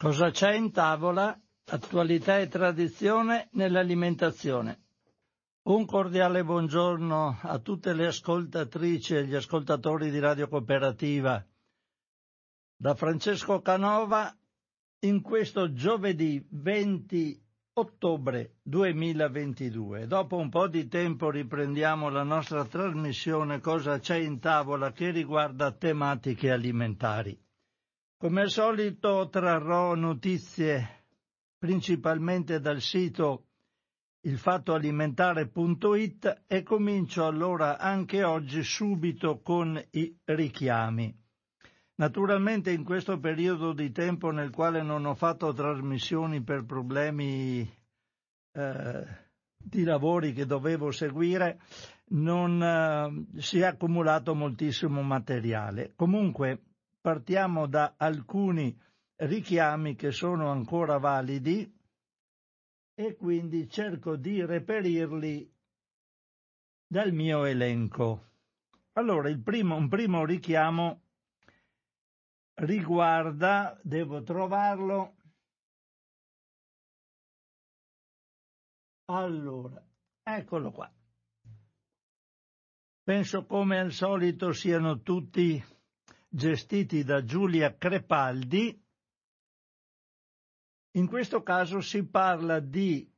Cosa c'è in tavola? Attualità e tradizione nell'alimentazione. Un cordiale buongiorno a tutte le ascoltatrici e gli ascoltatori di Radio Cooperativa. Da Francesco Canova in questo giovedì 20 ottobre 2022. Dopo un po' di tempo riprendiamo la nostra trasmissione Cosa c'è in tavola che riguarda tematiche alimentari. Come al solito trarrò notizie principalmente dal sito ilfattoalimentare.it e comincio allora anche oggi subito con i richiami. Naturalmente in questo periodo di tempo nel quale non ho fatto trasmissioni per problemi eh, di lavori che dovevo seguire, non eh, si è accumulato moltissimo materiale. Comunque partiamo da alcuni richiami che sono ancora validi e quindi cerco di reperirli dal mio elenco. Allora, primo, un primo richiamo riguarda, devo trovarlo, allora, eccolo qua. Penso come al solito siano tutti gestiti da Giulia Crepaldi. In questo caso si parla di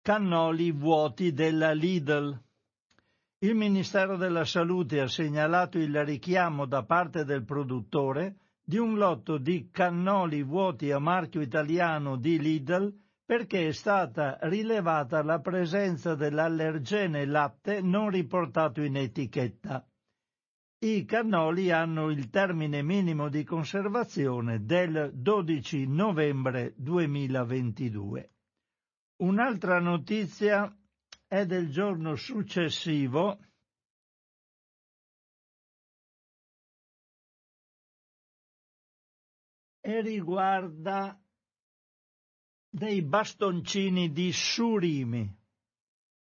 cannoli vuoti della Lidl. Il Ministero della Salute ha segnalato il richiamo da parte del produttore di un lotto di cannoli vuoti a marchio italiano di Lidl perché è stata rilevata la presenza dell'allergene latte non riportato in etichetta. I cannoli hanno il termine minimo di conservazione del 12 novembre 2022. Un'altra notizia è del giorno successivo e riguarda dei bastoncini di surimi.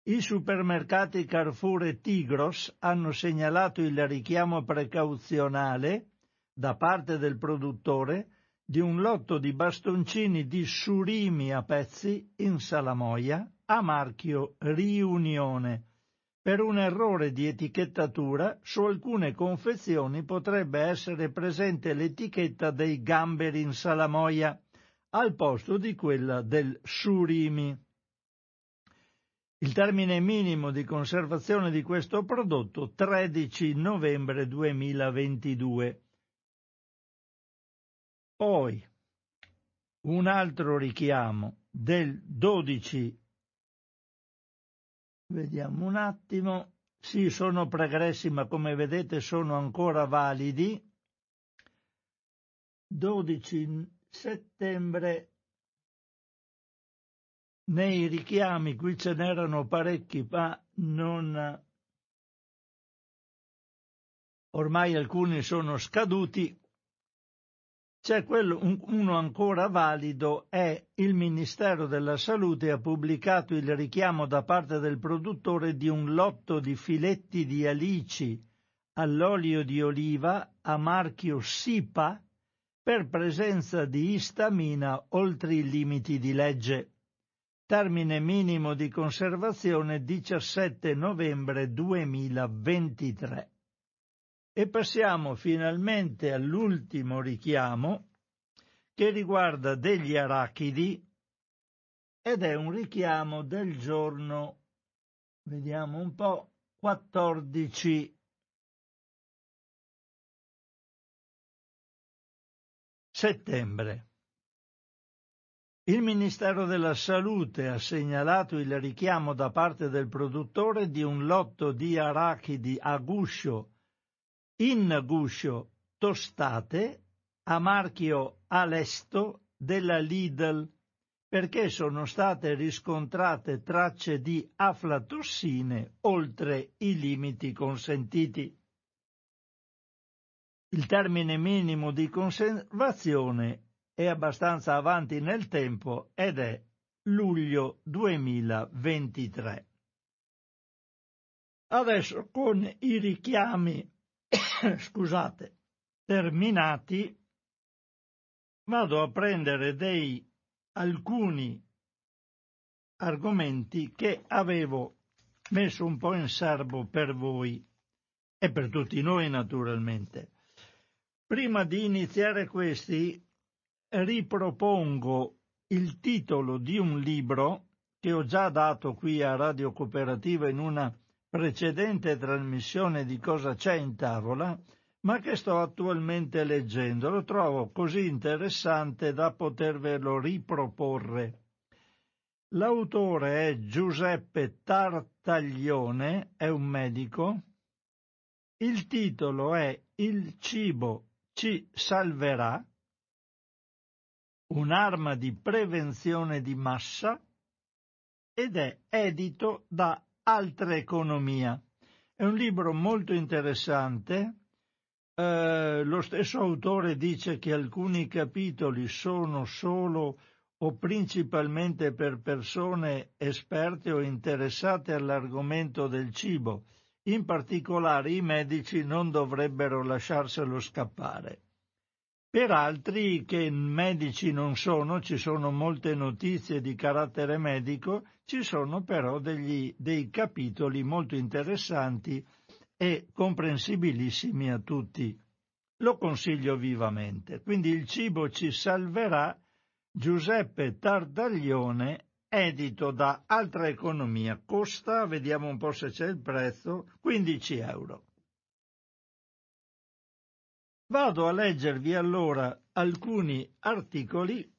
I supermercati Carrefour e Tigros hanno segnalato il richiamo precauzionale da parte del produttore di un lotto di bastoncini di surimi a pezzi in salamoia a marchio Riunione. Per un errore di etichettatura su alcune confezioni potrebbe essere presente l'etichetta dei gamberi in salamoia al posto di quella del surimi. Il termine minimo di conservazione di questo prodotto 13 novembre 2022. Poi un altro richiamo del 12 Vediamo un attimo. Sì, sono pregressi, ma come vedete sono ancora validi. 12 settembre nei richiami qui ce n'erano parecchi, ma non ormai alcuni sono scaduti. C'è quello, uno ancora valido, è il Ministero della Salute ha pubblicato il richiamo da parte del produttore di un lotto di filetti di alici all'olio di oliva a marchio SIPA per presenza di istamina oltre i limiti di legge. Termine minimo di conservazione 17 novembre 2023. E passiamo finalmente all'ultimo richiamo che riguarda degli arachidi ed è un richiamo del giorno, vediamo un po', 14 settembre. Il Ministero della Salute ha segnalato il richiamo da parte del produttore di un lotto di arachidi a guscio, in guscio tostate a marchio Alesto della Lidl perché sono state riscontrate tracce di aflatossine oltre i limiti consentiti. Il termine minimo di conservazione è abbastanza avanti nel tempo ed è luglio 2023. Adesso con i richiami, scusate, terminati, vado a prendere dei alcuni argomenti che avevo messo un po' in serbo per voi e per tutti noi naturalmente. Prima di iniziare questi ripropongo il titolo di un libro che ho già dato qui a Radio Cooperativa in una precedente trasmissione di Cosa c'è in tavola, ma che sto attualmente leggendo. Lo trovo così interessante da potervelo riproporre. L'autore è Giuseppe Tartaglione, è un medico. Il titolo è Il cibo ci salverà, un'arma di prevenzione di massa ed è edito da Altra Economia. È un libro molto interessante. Eh, lo stesso autore dice che alcuni capitoli sono solo o principalmente per persone esperte o interessate all'argomento del cibo. In particolare i medici non dovrebbero lasciarselo scappare. Per altri che medici non sono, ci sono molte notizie di carattere medico, ci sono però degli, dei capitoli molto interessanti e comprensibilissimi a tutti. Lo consiglio vivamente. Quindi il cibo ci salverà Giuseppe Tardaglione, edito da Altra Economia. Costa, vediamo un po' se c'è il prezzo, 15 euro. Vado a leggervi allora alcuni articoli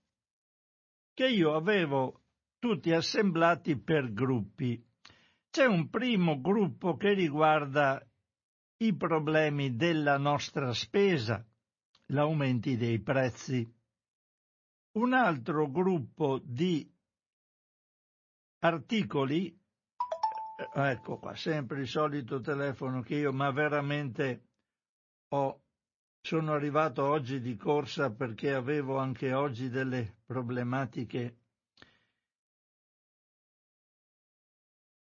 che io avevo tutti assemblati per gruppi. C'è un primo gruppo che riguarda i problemi della nostra spesa, l'aumento dei prezzi un altro gruppo di articoli, ecco qua, sempre il solito telefono che io, ma veramente ho, sono arrivato oggi di corsa perché avevo anche oggi delle problematiche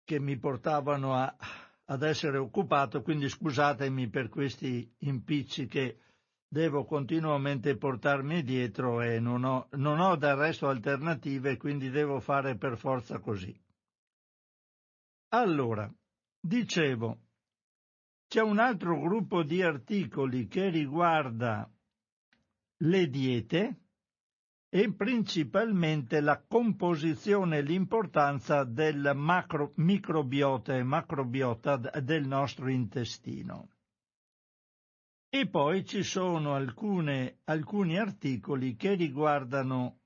che mi portavano a, ad essere occupato, quindi scusatemi per questi impicci che devo continuamente portarmi dietro e non ho, non ho del resto alternative, quindi devo fare per forza così. Allora, dicevo, c'è un altro gruppo di articoli che riguarda le diete e principalmente la composizione e l'importanza del macro, microbiota e macrobiota del nostro intestino. E poi ci sono alcune, alcuni articoli che riguardano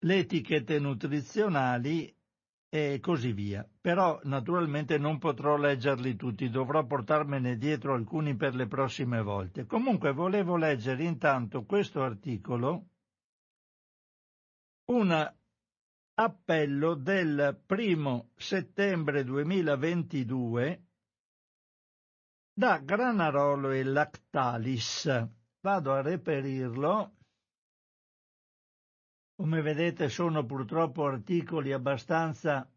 le etichette nutrizionali e così via. Però naturalmente non potrò leggerli tutti, dovrò portarmene dietro alcuni per le prossime volte. Comunque volevo leggere intanto questo articolo, un appello del primo settembre 2022 da Granarolo e Lactalis. Vado a reperirlo. Come vedete sono purtroppo articoli abbastanza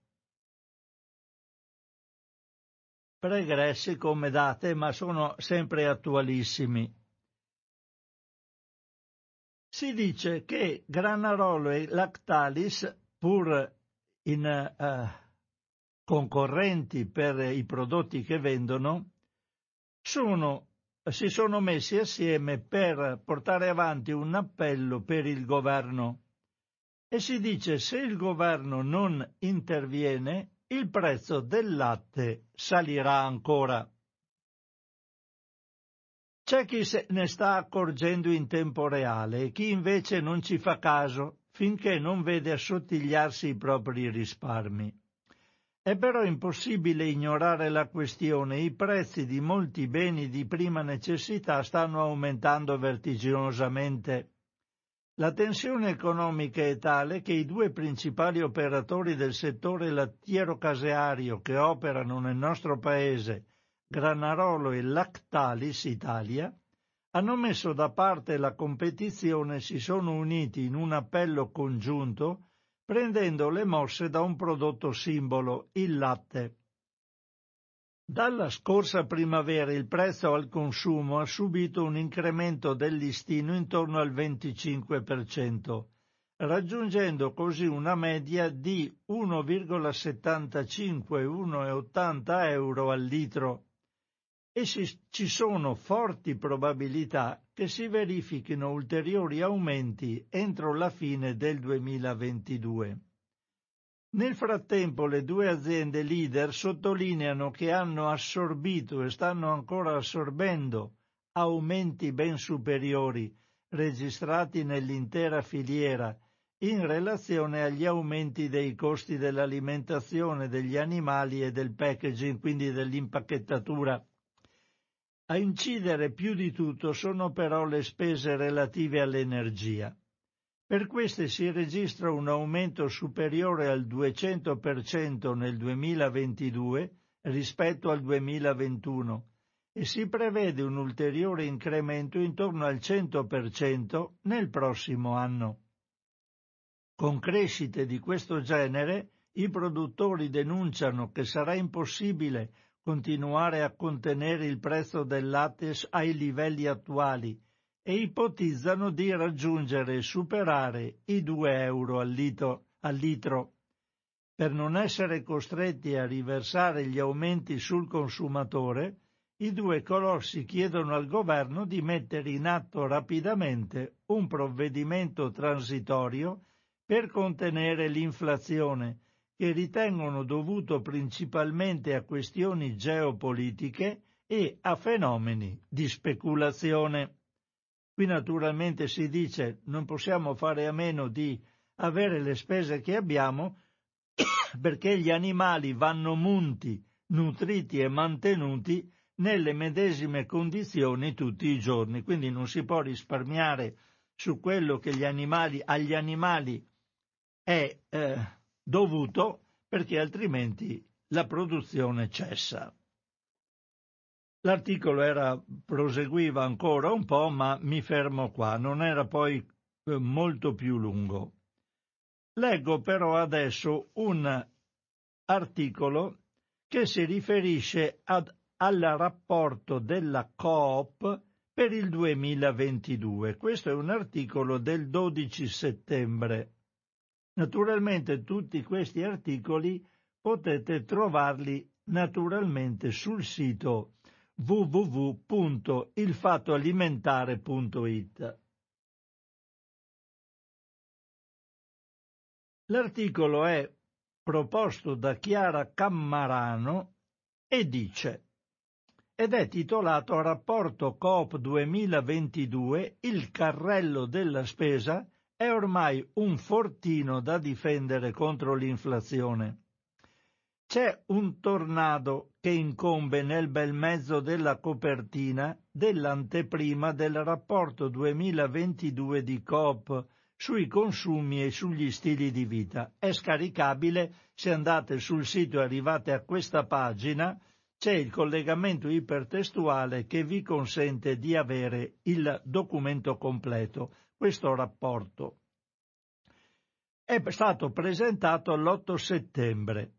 pregressi come date, ma sono sempre attualissimi. Si dice che Granarolo e Lactalis, pur in uh, concorrenti per i prodotti che vendono, sono, si sono messi assieme per portare avanti un appello per il governo e si dice se il governo non interviene il prezzo del latte salirà ancora. C'è chi se ne sta accorgendo in tempo reale e chi invece non ci fa caso finché non vede assottigliarsi i propri risparmi. È però impossibile ignorare la questione. I prezzi di molti beni di prima necessità stanno aumentando vertiginosamente. La tensione economica è tale che i due principali operatori del settore lattiero-caseario che operano nel nostro paese, Granarolo e Lactalis Italia, hanno messo da parte la competizione e si sono uniti in un appello congiunto prendendo le mosse da un prodotto simbolo, il latte. Dalla scorsa primavera il prezzo al consumo ha subito un incremento del listino intorno al 25%, raggiungendo così una media di 1,75-1,80 euro al litro e ci sono forti probabilità che si verifichino ulteriori aumenti entro la fine del 2022. Nel frattempo le due aziende leader sottolineano che hanno assorbito e stanno ancora assorbendo aumenti ben superiori registrati nell'intera filiera in relazione agli aumenti dei costi dell'alimentazione degli animali e del packaging, quindi dell'impacchettatura. A incidere più di tutto sono però le spese relative all'energia. Per queste si registra un aumento superiore al 200% nel 2022 rispetto al 2021 e si prevede un ulteriore incremento intorno al 100% nel prossimo anno. Con crescite di questo genere, i produttori denunciano che sarà impossibile continuare a contenere il prezzo del latte ai livelli attuali e ipotizzano di raggiungere e superare i 2 euro al litro, al litro. Per non essere costretti a riversare gli aumenti sul consumatore, i due colossi chiedono al governo di mettere in atto rapidamente un provvedimento transitorio per contenere l'inflazione, che ritengono dovuto principalmente a questioni geopolitiche e a fenomeni di speculazione. Qui naturalmente si dice non possiamo fare a meno di avere le spese che abbiamo perché gli animali vanno munti, nutriti e mantenuti nelle medesime condizioni tutti i giorni, quindi non si può risparmiare su quello che animali, agli animali è eh, dovuto perché altrimenti la produzione cessa. L'articolo era, proseguiva ancora un po', ma mi fermo qua, non era poi eh, molto più lungo. Leggo però adesso un articolo che si riferisce ad, al rapporto della Coop per il 2022. Questo è un articolo del 12 settembre. Naturalmente tutti questi articoli potete trovarli naturalmente sul sito www.ilfattoalimentare.it. L'articolo è proposto da Chiara Cammarano e dice ed è titolato Rapporto Coop 2022 Il carrello della spesa è ormai un fortino da difendere contro l'inflazione. C'è un tornado che incombe nel bel mezzo della copertina dell'anteprima del rapporto 2022 di Coop sui consumi e sugli stili di vita. È scaricabile, se andate sul sito e arrivate a questa pagina, c'è il collegamento ipertestuale che vi consente di avere il documento completo, questo rapporto. È stato presentato l'8 settembre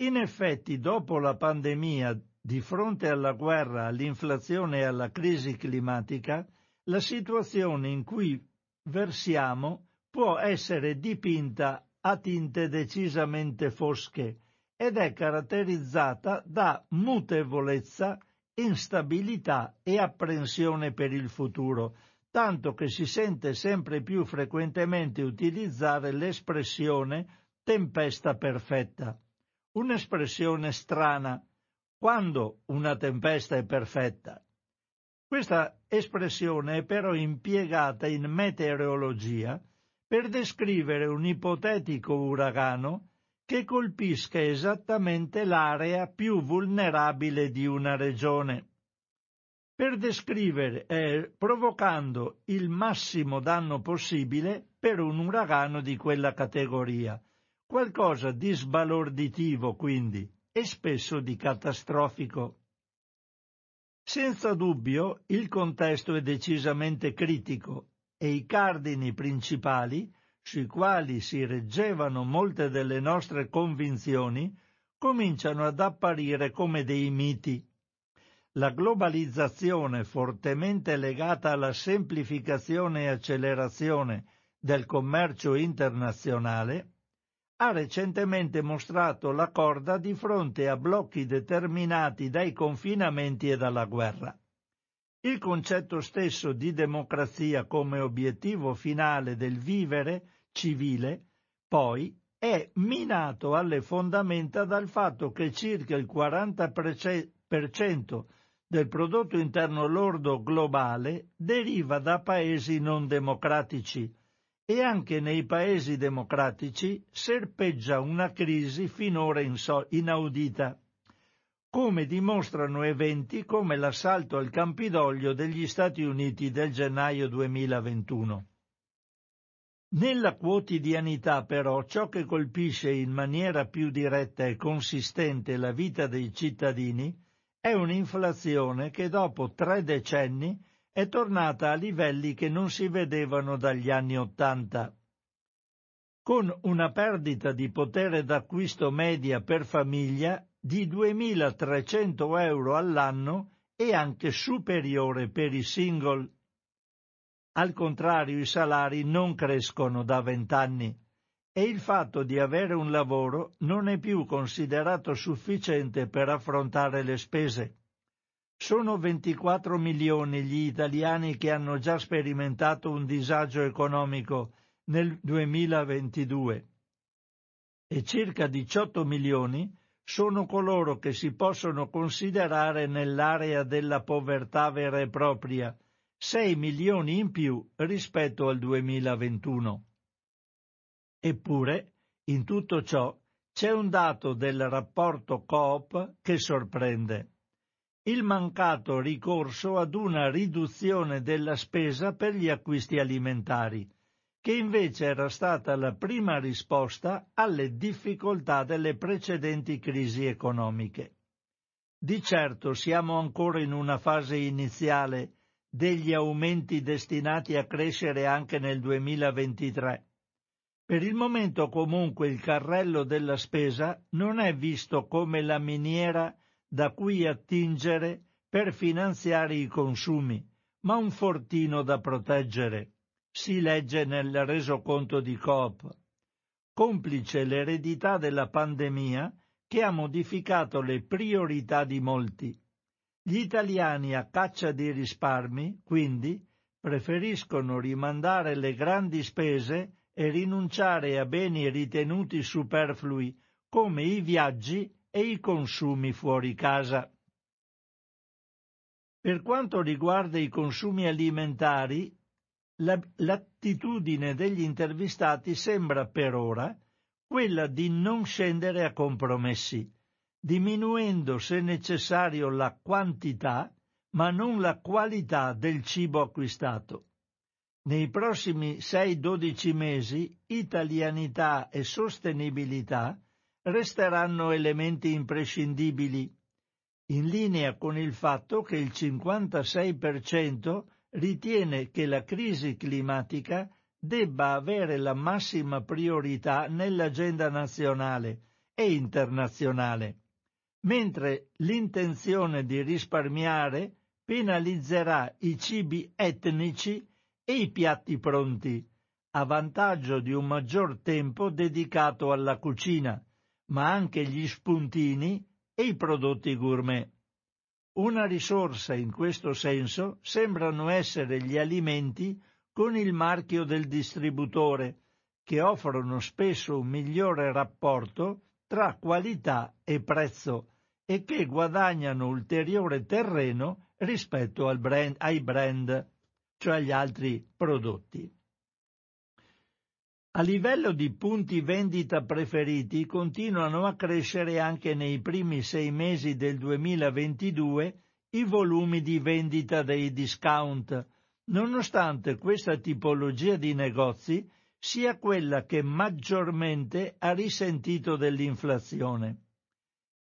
in effetti, dopo la pandemia, di fronte alla guerra, all'inflazione e alla crisi climatica, la situazione in cui versiamo può essere dipinta a tinte decisamente fosche ed è caratterizzata da mutevolezza, instabilità e apprensione per il futuro, tanto che si sente sempre più frequentemente utilizzare l'espressione tempesta perfetta un'espressione strana quando una tempesta è perfetta. Questa espressione è però impiegata in meteorologia per descrivere un ipotetico uragano che colpisca esattamente l'area più vulnerabile di una regione, per descrivere eh, provocando il massimo danno possibile per un uragano di quella categoria, Qualcosa di sbalorditivo, quindi, e spesso di catastrofico. Senza dubbio il contesto è decisamente critico e i cardini principali, sui quali si reggevano molte delle nostre convinzioni, cominciano ad apparire come dei miti. La globalizzazione fortemente legata alla semplificazione e accelerazione del commercio internazionale ha recentemente mostrato la corda di fronte a blocchi determinati dai confinamenti e dalla guerra. Il concetto stesso di democrazia come obiettivo finale del vivere civile, poi, è minato alle fondamenta dal fatto che circa il 40% del prodotto interno lordo globale deriva da paesi non democratici e anche nei paesi democratici serpeggia una crisi finora inaudita, come dimostrano eventi come l'assalto al Campidoglio degli Stati Uniti del gennaio 2021. Nella quotidianità però ciò che colpisce in maniera più diretta e consistente la vita dei cittadini è un'inflazione che dopo tre decenni è tornata a livelli che non si vedevano dagli anni Ottanta. Con una perdita di potere d'acquisto media per famiglia di 2.300 euro all'anno e anche superiore per i single. Al contrario i salari non crescono da vent'anni e il fatto di avere un lavoro non è più considerato sufficiente per affrontare le spese. Sono 24 milioni gli italiani che hanno già sperimentato un disagio economico nel 2022 e circa 18 milioni sono coloro che si possono considerare nell'area della povertà vera e propria, 6 milioni in più rispetto al 2021. Eppure, in tutto ciò, c'è un dato del rapporto Coop che sorprende il mancato ricorso ad una riduzione della spesa per gli acquisti alimentari, che invece era stata la prima risposta alle difficoltà delle precedenti crisi economiche. Di certo siamo ancora in una fase iniziale degli aumenti destinati a crescere anche nel 2023. Per il momento comunque il carrello della spesa non è visto come la miniera da cui attingere per finanziare i consumi, ma un fortino da proteggere, si legge nel resoconto di Coop. Complice l'eredità della pandemia che ha modificato le priorità di molti. Gli italiani a caccia di risparmi, quindi, preferiscono rimandare le grandi spese e rinunciare a beni ritenuti superflui come i viaggi e i consumi fuori casa. Per quanto riguarda i consumi alimentari, l'attitudine degli intervistati sembra per ora quella di non scendere a compromessi, diminuendo se necessario la quantità, ma non la qualità del cibo acquistato. Nei prossimi 6-12 mesi italianità e sostenibilità resteranno elementi imprescindibili, in linea con il fatto che il 56% ritiene che la crisi climatica debba avere la massima priorità nell'agenda nazionale e internazionale, mentre l'intenzione di risparmiare penalizzerà i cibi etnici e i piatti pronti, a vantaggio di un maggior tempo dedicato alla cucina, ma anche gli spuntini e i prodotti gourmet. Una risorsa in questo senso sembrano essere gli alimenti con il marchio del distributore, che offrono spesso un migliore rapporto tra qualità e prezzo e che guadagnano ulteriore terreno rispetto brand, ai brand, cioè agli altri prodotti. A livello di punti vendita preferiti continuano a crescere anche nei primi sei mesi del 2022 i volumi di vendita dei discount, nonostante questa tipologia di negozi sia quella che maggiormente ha risentito dell'inflazione.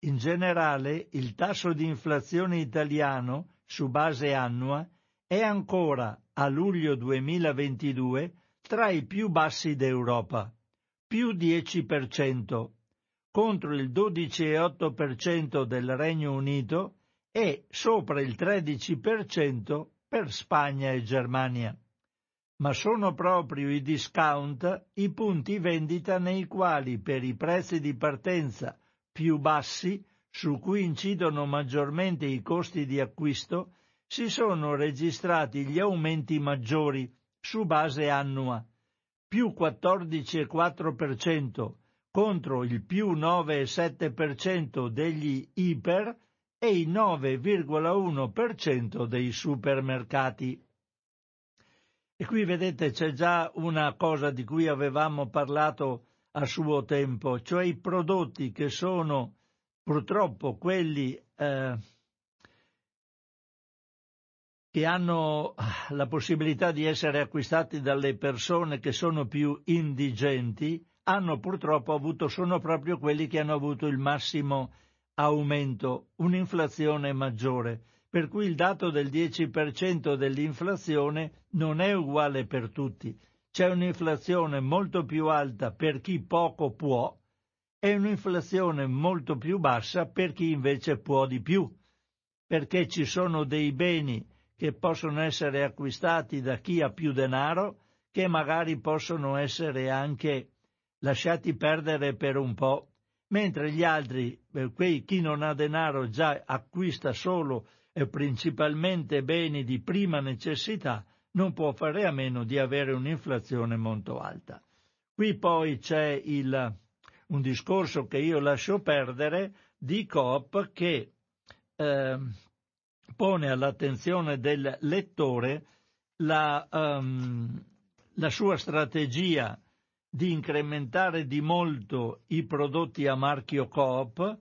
In generale, il tasso di inflazione italiano su base annua è ancora, a luglio 2022, tra i più bassi d'Europa, più 10%, contro il 12,8% del Regno Unito e sopra il 13% per Spagna e Germania. Ma sono proprio i discount i punti vendita nei quali per i prezzi di partenza più bassi, su cui incidono maggiormente i costi di acquisto, si sono registrati gli aumenti maggiori su base annua, più 14,4% contro il più 9,7% degli iper e il 9,1% dei supermercati. E qui vedete c'è già una cosa di cui avevamo parlato a suo tempo, cioè i prodotti che sono purtroppo quelli eh, che hanno ah, la possibilità di essere acquistati dalle persone che sono più indigenti, hanno purtroppo avuto, sono proprio quelli che hanno avuto il massimo aumento, un'inflazione maggiore, per cui il dato del 10% dell'inflazione non è uguale per tutti. C'è un'inflazione molto più alta per chi poco può e un'inflazione molto più bassa per chi invece può di più, perché ci sono dei beni che possono essere acquistati da chi ha più denaro, che magari possono essere anche lasciati perdere per un po', mentre gli altri, eh, quei, chi non ha denaro già acquista solo e principalmente beni di prima necessità, non può fare a meno di avere un'inflazione molto alta. Qui poi c'è il, un discorso che io lascio perdere di Coop che eh, pone all'attenzione del lettore la, um, la sua strategia di incrementare di molto i prodotti a marchio Coop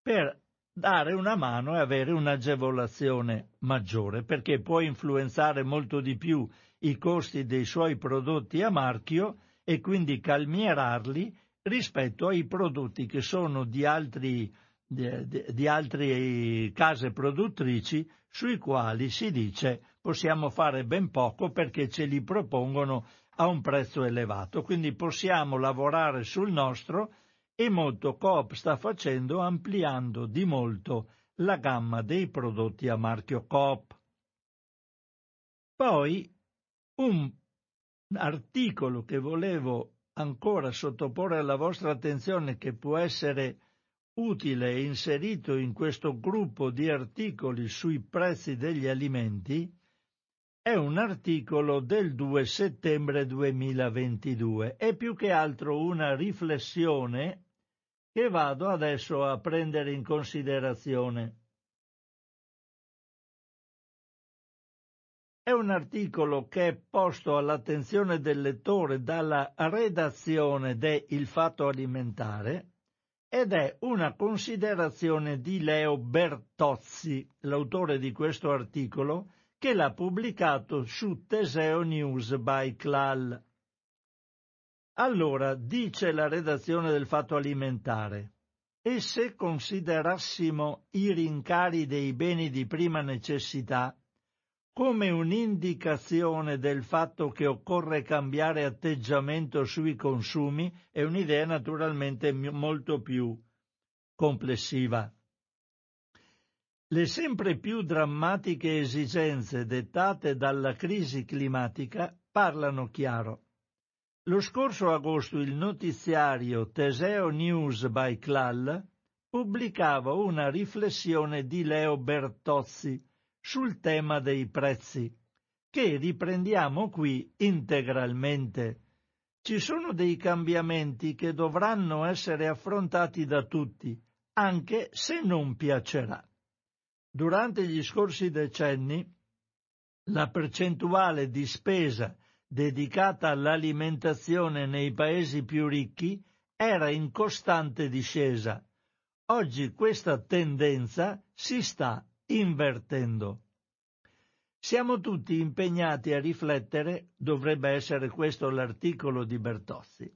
per dare una mano e avere un'agevolazione maggiore, perché può influenzare molto di più i costi dei suoi prodotti a marchio e quindi calmierarli rispetto ai prodotti che sono di altri di, di altre case produttrici sui quali si dice possiamo fare ben poco perché ce li propongono a un prezzo elevato, quindi possiamo lavorare sul nostro e molto Coop sta facendo ampliando di molto la gamma dei prodotti a marchio Coop. Poi un articolo che volevo ancora sottoporre alla vostra attenzione che può essere utile e inserito in questo gruppo di articoli sui prezzi degli alimenti è un articolo del 2 settembre 2022, è più che altro una riflessione che vado adesso a prendere in considerazione. È un articolo che è posto all'attenzione del lettore dalla redazione de Il Fatto Alimentare ed è una considerazione di Leo Bertozzi, l'autore di questo articolo, che l'ha pubblicato su Teseo News by Clal. Allora, dice la redazione del Fatto Alimentare, e se considerassimo i rincari dei beni di prima necessità come un'indicazione del fatto che occorre cambiare atteggiamento sui consumi è un'idea naturalmente molto più complessiva. Le sempre più drammatiche esigenze dettate dalla crisi climatica parlano chiaro. Lo scorso agosto il notiziario Teseo News by Clal pubblicava una riflessione di Leo Bertozzi sul tema dei prezzi, che riprendiamo qui integralmente. Ci sono dei cambiamenti che dovranno essere affrontati da tutti, anche se non piacerà. Durante gli scorsi decenni la percentuale di spesa dedicata all'alimentazione nei paesi più ricchi era in costante discesa. Oggi questa tendenza si sta invertendo. Siamo tutti impegnati a riflettere, dovrebbe essere questo l'articolo di Bertozzi,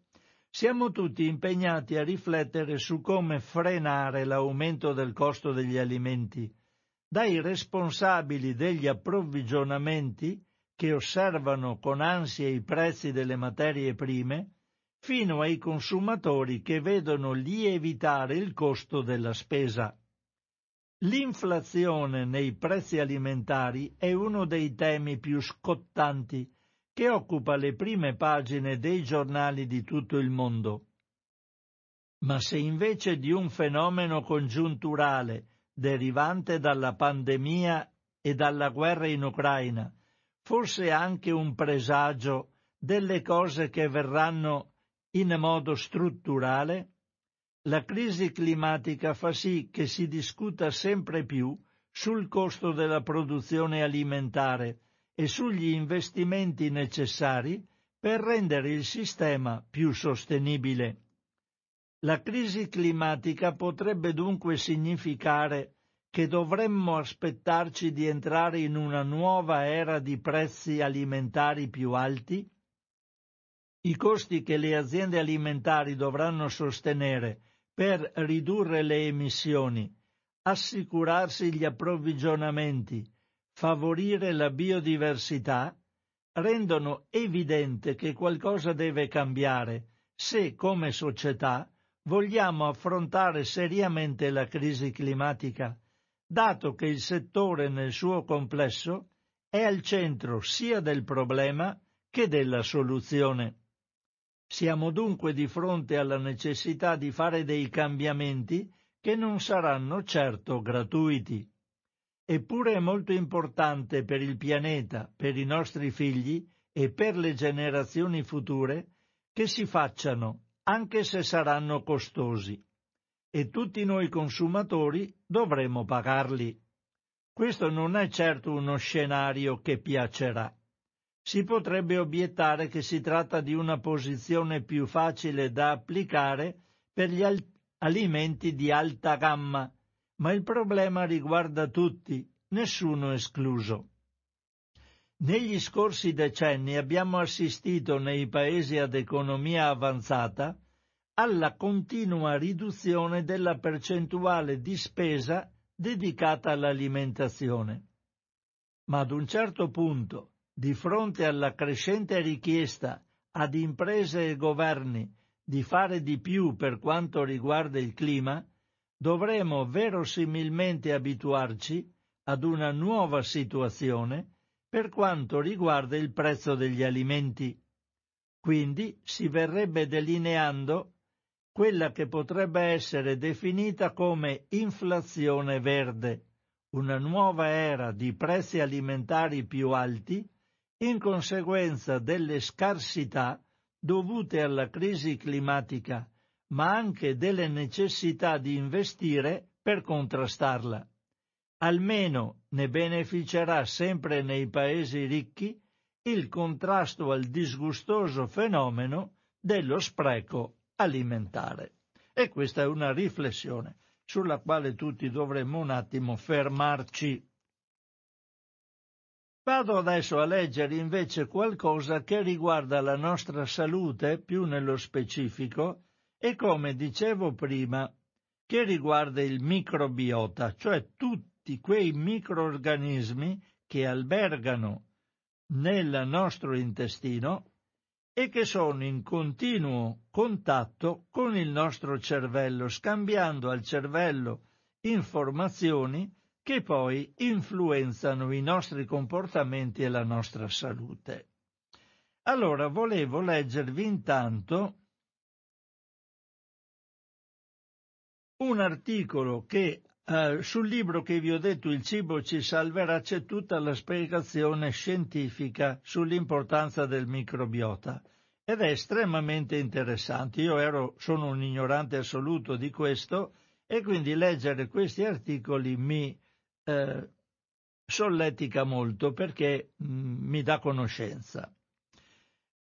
siamo tutti impegnati a riflettere su come frenare l'aumento del costo degli alimenti, dai responsabili degli approvvigionamenti che osservano con ansia i prezzi delle materie prime, fino ai consumatori che vedono lievitare il costo della spesa. L'inflazione nei prezzi alimentari è uno dei temi più scottanti che occupa le prime pagine dei giornali di tutto il mondo. Ma se invece di un fenomeno congiunturale derivante dalla pandemia e dalla guerra in Ucraina fosse anche un presagio delle cose che verranno in modo strutturale, la crisi climatica fa sì che si discuta sempre più sul costo della produzione alimentare e sugli investimenti necessari per rendere il sistema più sostenibile. La crisi climatica potrebbe dunque significare che dovremmo aspettarci di entrare in una nuova era di prezzi alimentari più alti? I costi che le aziende alimentari dovranno sostenere per ridurre le emissioni, assicurarsi gli approvvigionamenti, favorire la biodiversità, rendono evidente che qualcosa deve cambiare se, come società, vogliamo affrontare seriamente la crisi climatica, dato che il settore nel suo complesso è al centro sia del problema che della soluzione. Siamo dunque di fronte alla necessità di fare dei cambiamenti che non saranno certo gratuiti. Eppure è molto importante per il pianeta, per i nostri figli e per le generazioni future che si facciano, anche se saranno costosi. E tutti noi consumatori dovremo pagarli. Questo non è certo uno scenario che piacerà. Si potrebbe obiettare che si tratta di una posizione più facile da applicare per gli al- alimenti di alta gamma, ma il problema riguarda tutti, nessuno escluso. Negli scorsi decenni abbiamo assistito nei paesi ad economia avanzata alla continua riduzione della percentuale di spesa dedicata all'alimentazione. Ma ad un certo punto, di fronte alla crescente richiesta ad imprese e governi di fare di più per quanto riguarda il clima, dovremo verosimilmente abituarci ad una nuova situazione per quanto riguarda il prezzo degli alimenti. Quindi si verrebbe delineando quella che potrebbe essere definita come inflazione verde, una nuova era di prezzi alimentari più alti in conseguenza delle scarsità dovute alla crisi climatica, ma anche delle necessità di investire per contrastarla. Almeno ne beneficerà sempre nei paesi ricchi il contrasto al disgustoso fenomeno dello spreco alimentare. E questa è una riflessione sulla quale tutti dovremmo un attimo fermarci. Vado adesso a leggere invece qualcosa che riguarda la nostra salute più nello specifico e come dicevo prima, che riguarda il microbiota, cioè tutti quei microorganismi che albergano nel nostro intestino e che sono in continuo contatto con il nostro cervello, scambiando al cervello informazioni che poi influenzano i nostri comportamenti e la nostra salute. Allora volevo leggervi intanto un articolo che eh, sul libro che vi ho detto Il cibo ci salverà c'è tutta la spiegazione scientifica sull'importanza del microbiota ed è estremamente interessante. Io ero, sono un ignorante assoluto di questo e quindi leggere questi articoli mi eh, solletica molto perché mh, mm, mi dà conoscenza.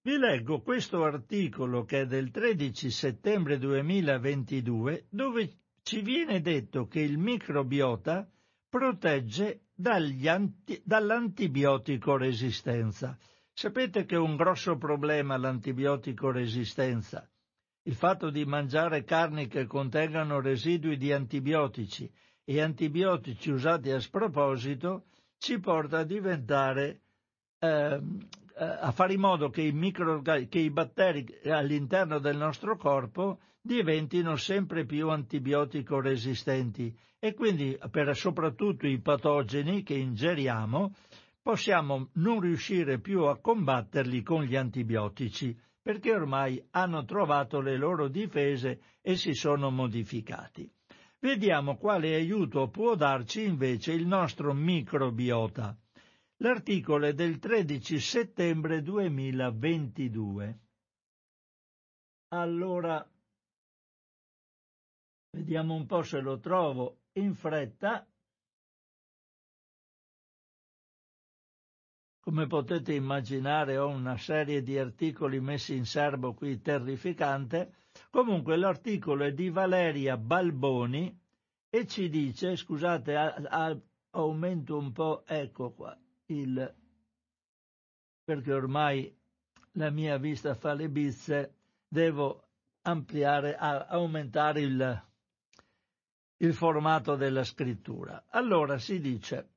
Vi leggo questo articolo che è del 13 settembre 2022 dove ci viene detto che il microbiota protegge anti, dall'antibiotico resistenza. Sapete che è un grosso problema l'antibiotico resistenza. Il fatto di mangiare carni che contengano residui di antibiotici e antibiotici usati a sproposito ci porta a diventare eh, a fare in modo che i, che i batteri all'interno del nostro corpo diventino sempre più antibiotico resistenti e quindi per soprattutto i patogeni che ingeriamo possiamo non riuscire più a combatterli con gli antibiotici perché ormai hanno trovato le loro difese e si sono modificati. Vediamo quale aiuto può darci invece il nostro microbiota. L'articolo è del 13 settembre 2022. Allora, vediamo un po' se lo trovo in fretta. Come potete immaginare ho una serie di articoli messi in serbo qui terrificante. Comunque l'articolo è di Valeria Balboni e ci dice, scusate, a, a, aumento un po', ecco qua, il, perché ormai la mia vista fa le bizze, devo ampliare, aumentare il, il formato della scrittura. Allora si dice,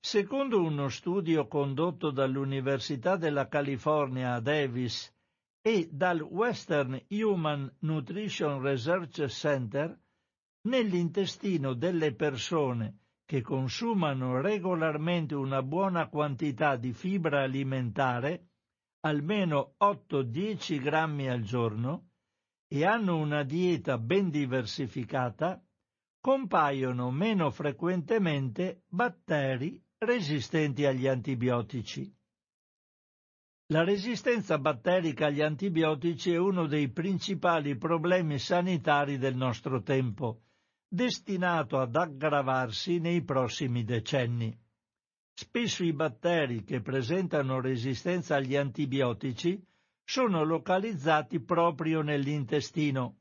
secondo uno studio condotto dall'Università della California a Davis e dal Western Human Nutrition Research Center, nell'intestino delle persone che consumano regolarmente una buona quantità di fibra alimentare, almeno 8-10 grammi al giorno, e hanno una dieta ben diversificata, compaiono meno frequentemente batteri resistenti agli antibiotici. La resistenza batterica agli antibiotici è uno dei principali problemi sanitari del nostro tempo destinato ad aggravarsi nei prossimi decenni. Spesso i batteri che presentano resistenza agli antibiotici sono localizzati proprio nell'intestino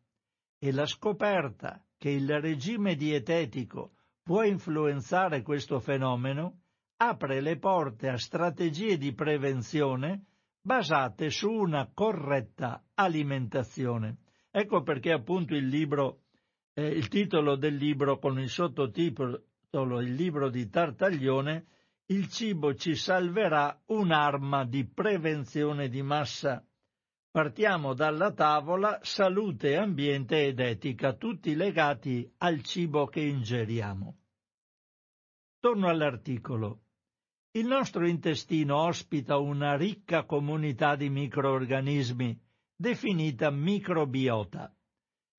e la scoperta che il regime dietetico può influenzare questo fenomeno apre le porte a strategie di prevenzione basate su una corretta alimentazione. Ecco perché appunto il libro eh, il titolo del libro con il sottotitolo Il libro di Tartaglione, Il cibo ci salverà un'arma di prevenzione di massa. Partiamo dalla tavola salute, ambiente ed etica, tutti legati al cibo che ingeriamo. Torno all'articolo. Il nostro intestino ospita una ricca comunità di microorganismi, definita microbiota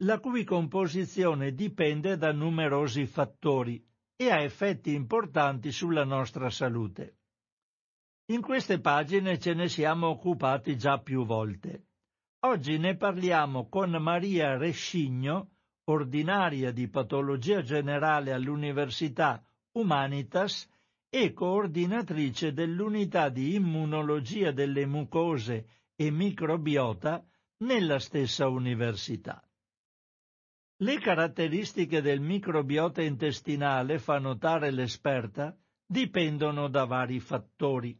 la cui composizione dipende da numerosi fattori e ha effetti importanti sulla nostra salute. In queste pagine ce ne siamo occupati già più volte. Oggi ne parliamo con Maria Rescigno, ordinaria di patologia generale all'Università Humanitas e coordinatrice dell'unità di immunologia delle mucose e microbiota nella stessa università. Le caratteristiche del microbiota intestinale, fa notare l'esperta, dipendono da vari fattori.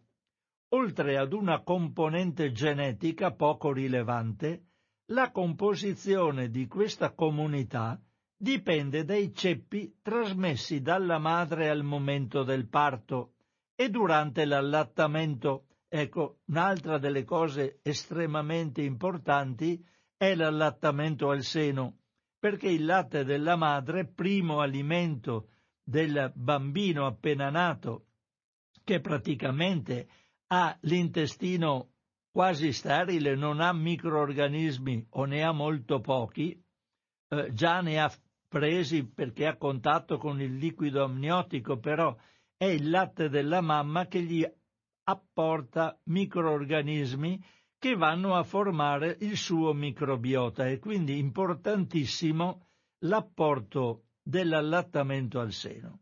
Oltre ad una componente genetica poco rilevante, la composizione di questa comunità dipende dai ceppi trasmessi dalla madre al momento del parto e durante l'allattamento. Ecco, un'altra delle cose estremamente importanti è l'allattamento al seno perché il latte della madre, primo alimento del bambino appena nato, che praticamente ha l'intestino quasi sterile, non ha microorganismi o ne ha molto pochi, eh, già ne ha presi perché ha contatto con il liquido amniotico, però è il latte della mamma che gli apporta microorganismi che vanno a formare il suo microbiota e quindi importantissimo l'apporto dell'allattamento al seno.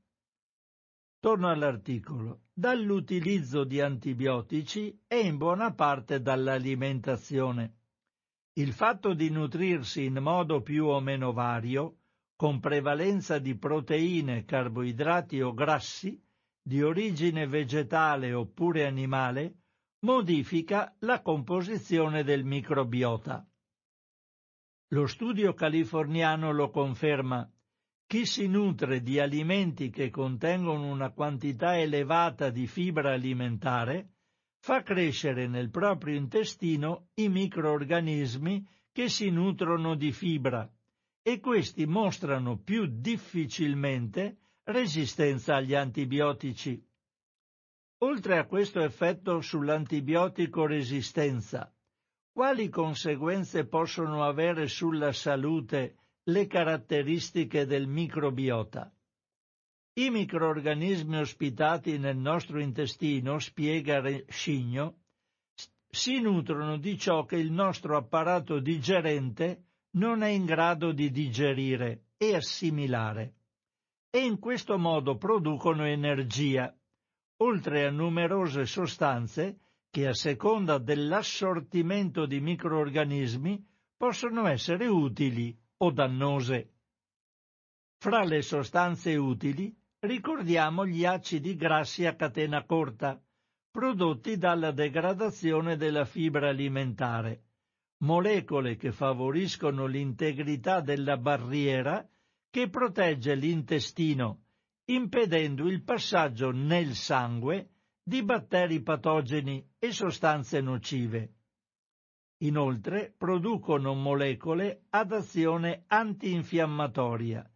Torno all'articolo. Dall'utilizzo di antibiotici e in buona parte dall'alimentazione. Il fatto di nutrirsi in modo più o meno vario, con prevalenza di proteine, carboidrati o grassi, di origine vegetale oppure animale, modifica la composizione del microbiota. Lo studio californiano lo conferma. Chi si nutre di alimenti che contengono una quantità elevata di fibra alimentare fa crescere nel proprio intestino i microorganismi che si nutrono di fibra e questi mostrano più difficilmente resistenza agli antibiotici. Oltre a questo effetto sull'antibiotico resistenza, quali conseguenze possono avere sulla salute le caratteristiche del microbiota? I microorganismi ospitati nel nostro intestino, spiega Scigno, si nutrono di ciò che il nostro apparato digerente non è in grado di digerire e assimilare, e in questo modo producono energia, oltre a numerose sostanze che a seconda dell'assortimento di microorganismi possono essere utili o dannose. Fra le sostanze utili ricordiamo gli acidi grassi a catena corta, prodotti dalla degradazione della fibra alimentare, molecole che favoriscono l'integrità della barriera che protegge l'intestino, impedendo il passaggio nel sangue di batteri patogeni e sostanze nocive. Inoltre producono molecole ad azione antinfiammatoria,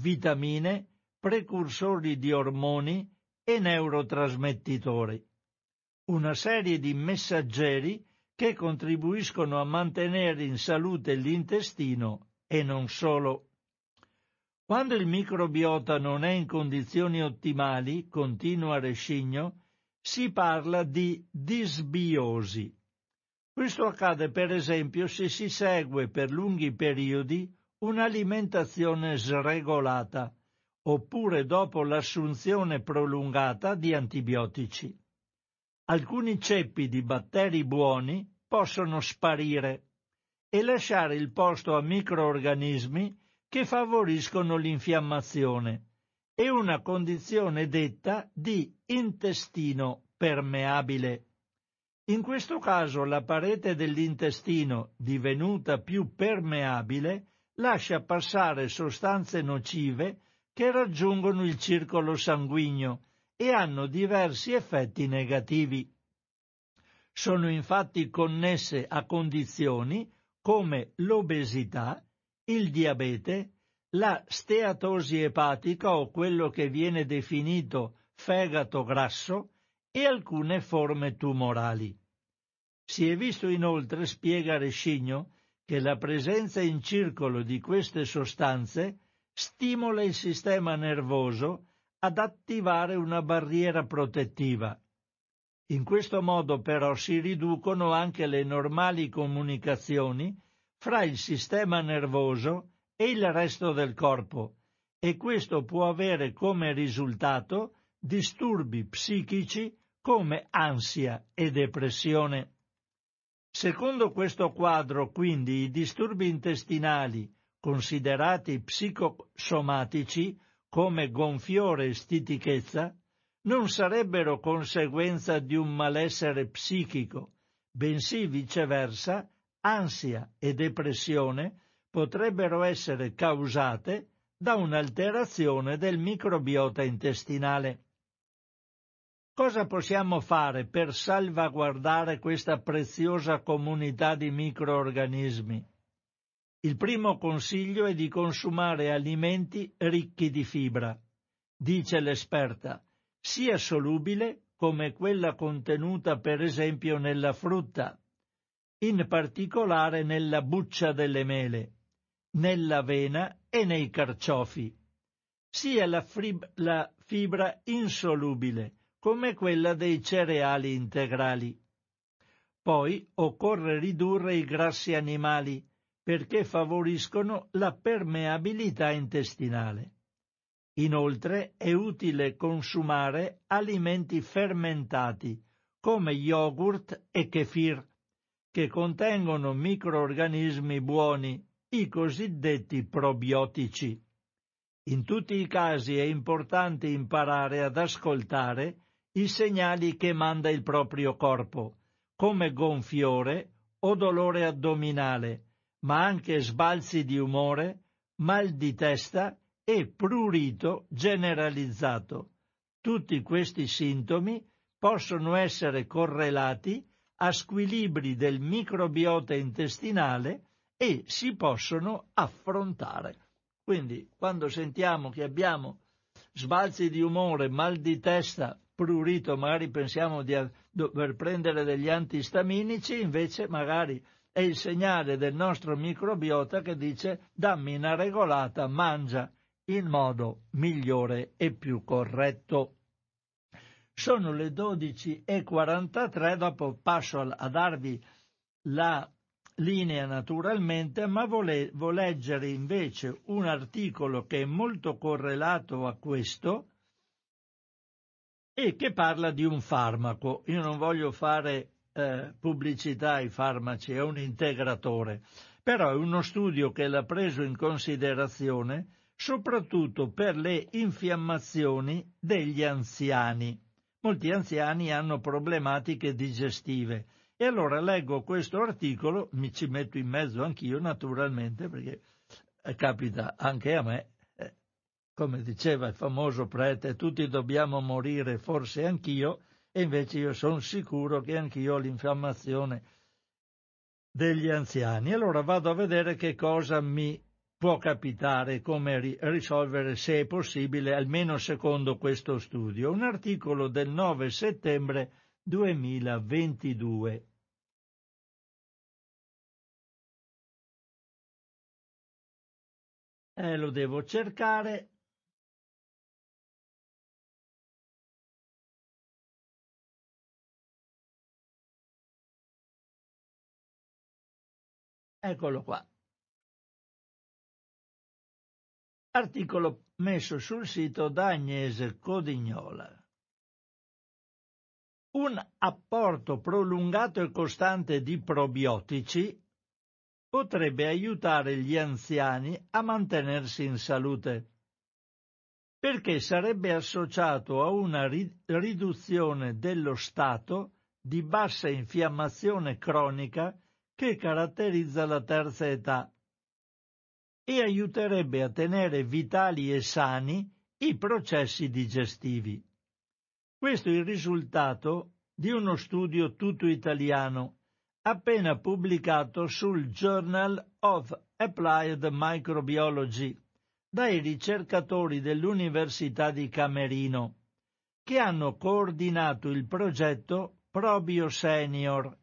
vitamine, precursori di ormoni e neurotrasmettitori. Una serie di messaggeri che contribuiscono a mantenere in salute l'intestino e non solo. Quando il microbiota non è in condizioni ottimali, continua Rescigno, si parla di disbiosi. Questo accade per esempio se si segue per lunghi periodi un'alimentazione sregolata, oppure dopo l'assunzione prolungata di antibiotici. Alcuni ceppi di batteri buoni possono sparire e lasciare il posto a microorganismi che favoriscono l'infiammazione e una condizione detta di intestino permeabile. In questo caso la parete dell'intestino, divenuta più permeabile, lascia passare sostanze nocive che raggiungono il circolo sanguigno e hanno diversi effetti negativi. Sono infatti connesse a condizioni come l'obesità, il diabete, la steatosi epatica o quello che viene definito fegato grasso e alcune forme tumorali. Si è visto inoltre, spiega Rescigno, che la presenza in circolo di queste sostanze stimola il sistema nervoso ad attivare una barriera protettiva. In questo modo però si riducono anche le normali comunicazioni fra il sistema nervoso e il resto del corpo, e questo può avere come risultato disturbi psichici come ansia e depressione. Secondo questo quadro, quindi, i disturbi intestinali considerati psicosomatici come gonfiore e stitichezza, non sarebbero conseguenza di un malessere psichico, bensì viceversa, ansia e depressione potrebbero essere causate da un'alterazione del microbiota intestinale. Cosa possiamo fare per salvaguardare questa preziosa comunità di microorganismi? Il primo consiglio è di consumare alimenti ricchi di fibra, dice l'esperta, sia solubile come quella contenuta per esempio nella frutta, in particolare nella buccia delle mele, nell'avena e nei carciofi, sia la, frib- la fibra insolubile come quella dei cereali integrali. Poi occorre ridurre i grassi animali, perché favoriscono la permeabilità intestinale. Inoltre è utile consumare alimenti fermentati come yogurt e kefir, che contengono microorganismi buoni, i cosiddetti probiotici. In tutti i casi è importante imparare ad ascoltare i segnali che manda il proprio corpo, come gonfiore o dolore addominale, ma anche sbalzi di umore, mal di testa e prurito generalizzato. Tutti questi sintomi possono essere correlati a squilibri del microbiota intestinale e si possono affrontare. Quindi quando sentiamo che abbiamo sbalzi di umore, mal di testa, prurito, magari pensiamo di dover prendere degli antistaminici, invece magari è il segnale del nostro microbiota che dice dammi una regolata, mangia in modo migliore e più corretto. Sono le 12.43, dopo passo a, darvi la linea naturalmente, ma volevo leggere invece un articolo che è molto correlato a questo e che parla di un farmaco. Io non voglio fare eh, pubblicità ai farmaci, è un integratore, però è uno studio che l'ha preso in considerazione soprattutto per le infiammazioni degli anziani. Molti anziani hanno problematiche digestive e allora leggo questo articolo, mi ci metto in mezzo anch'io naturalmente perché eh, capita anche a me, eh, come diceva il famoso prete, tutti dobbiamo morire, forse anch'io, e invece io sono sicuro che anch'io ho l'infiammazione degli anziani. Allora vado a vedere che cosa mi può capitare, come risolvere se è possibile, almeno secondo questo studio. Un articolo del 9 settembre 2022. Eh, lo devo cercare. Eccolo qua. Articolo messo sul sito da Agnese Codignola. Un apporto prolungato e costante di probiotici potrebbe aiutare gli anziani a mantenersi in salute, perché sarebbe associato a una riduzione dello stato di bassa infiammazione cronica che caratterizza la terza età e aiuterebbe a tenere vitali e sani i processi digestivi. Questo è il risultato di uno studio tutto italiano appena pubblicato sul Journal of Applied Microbiology dai ricercatori dell'Università di Camerino, che hanno coordinato il progetto Probio Senior,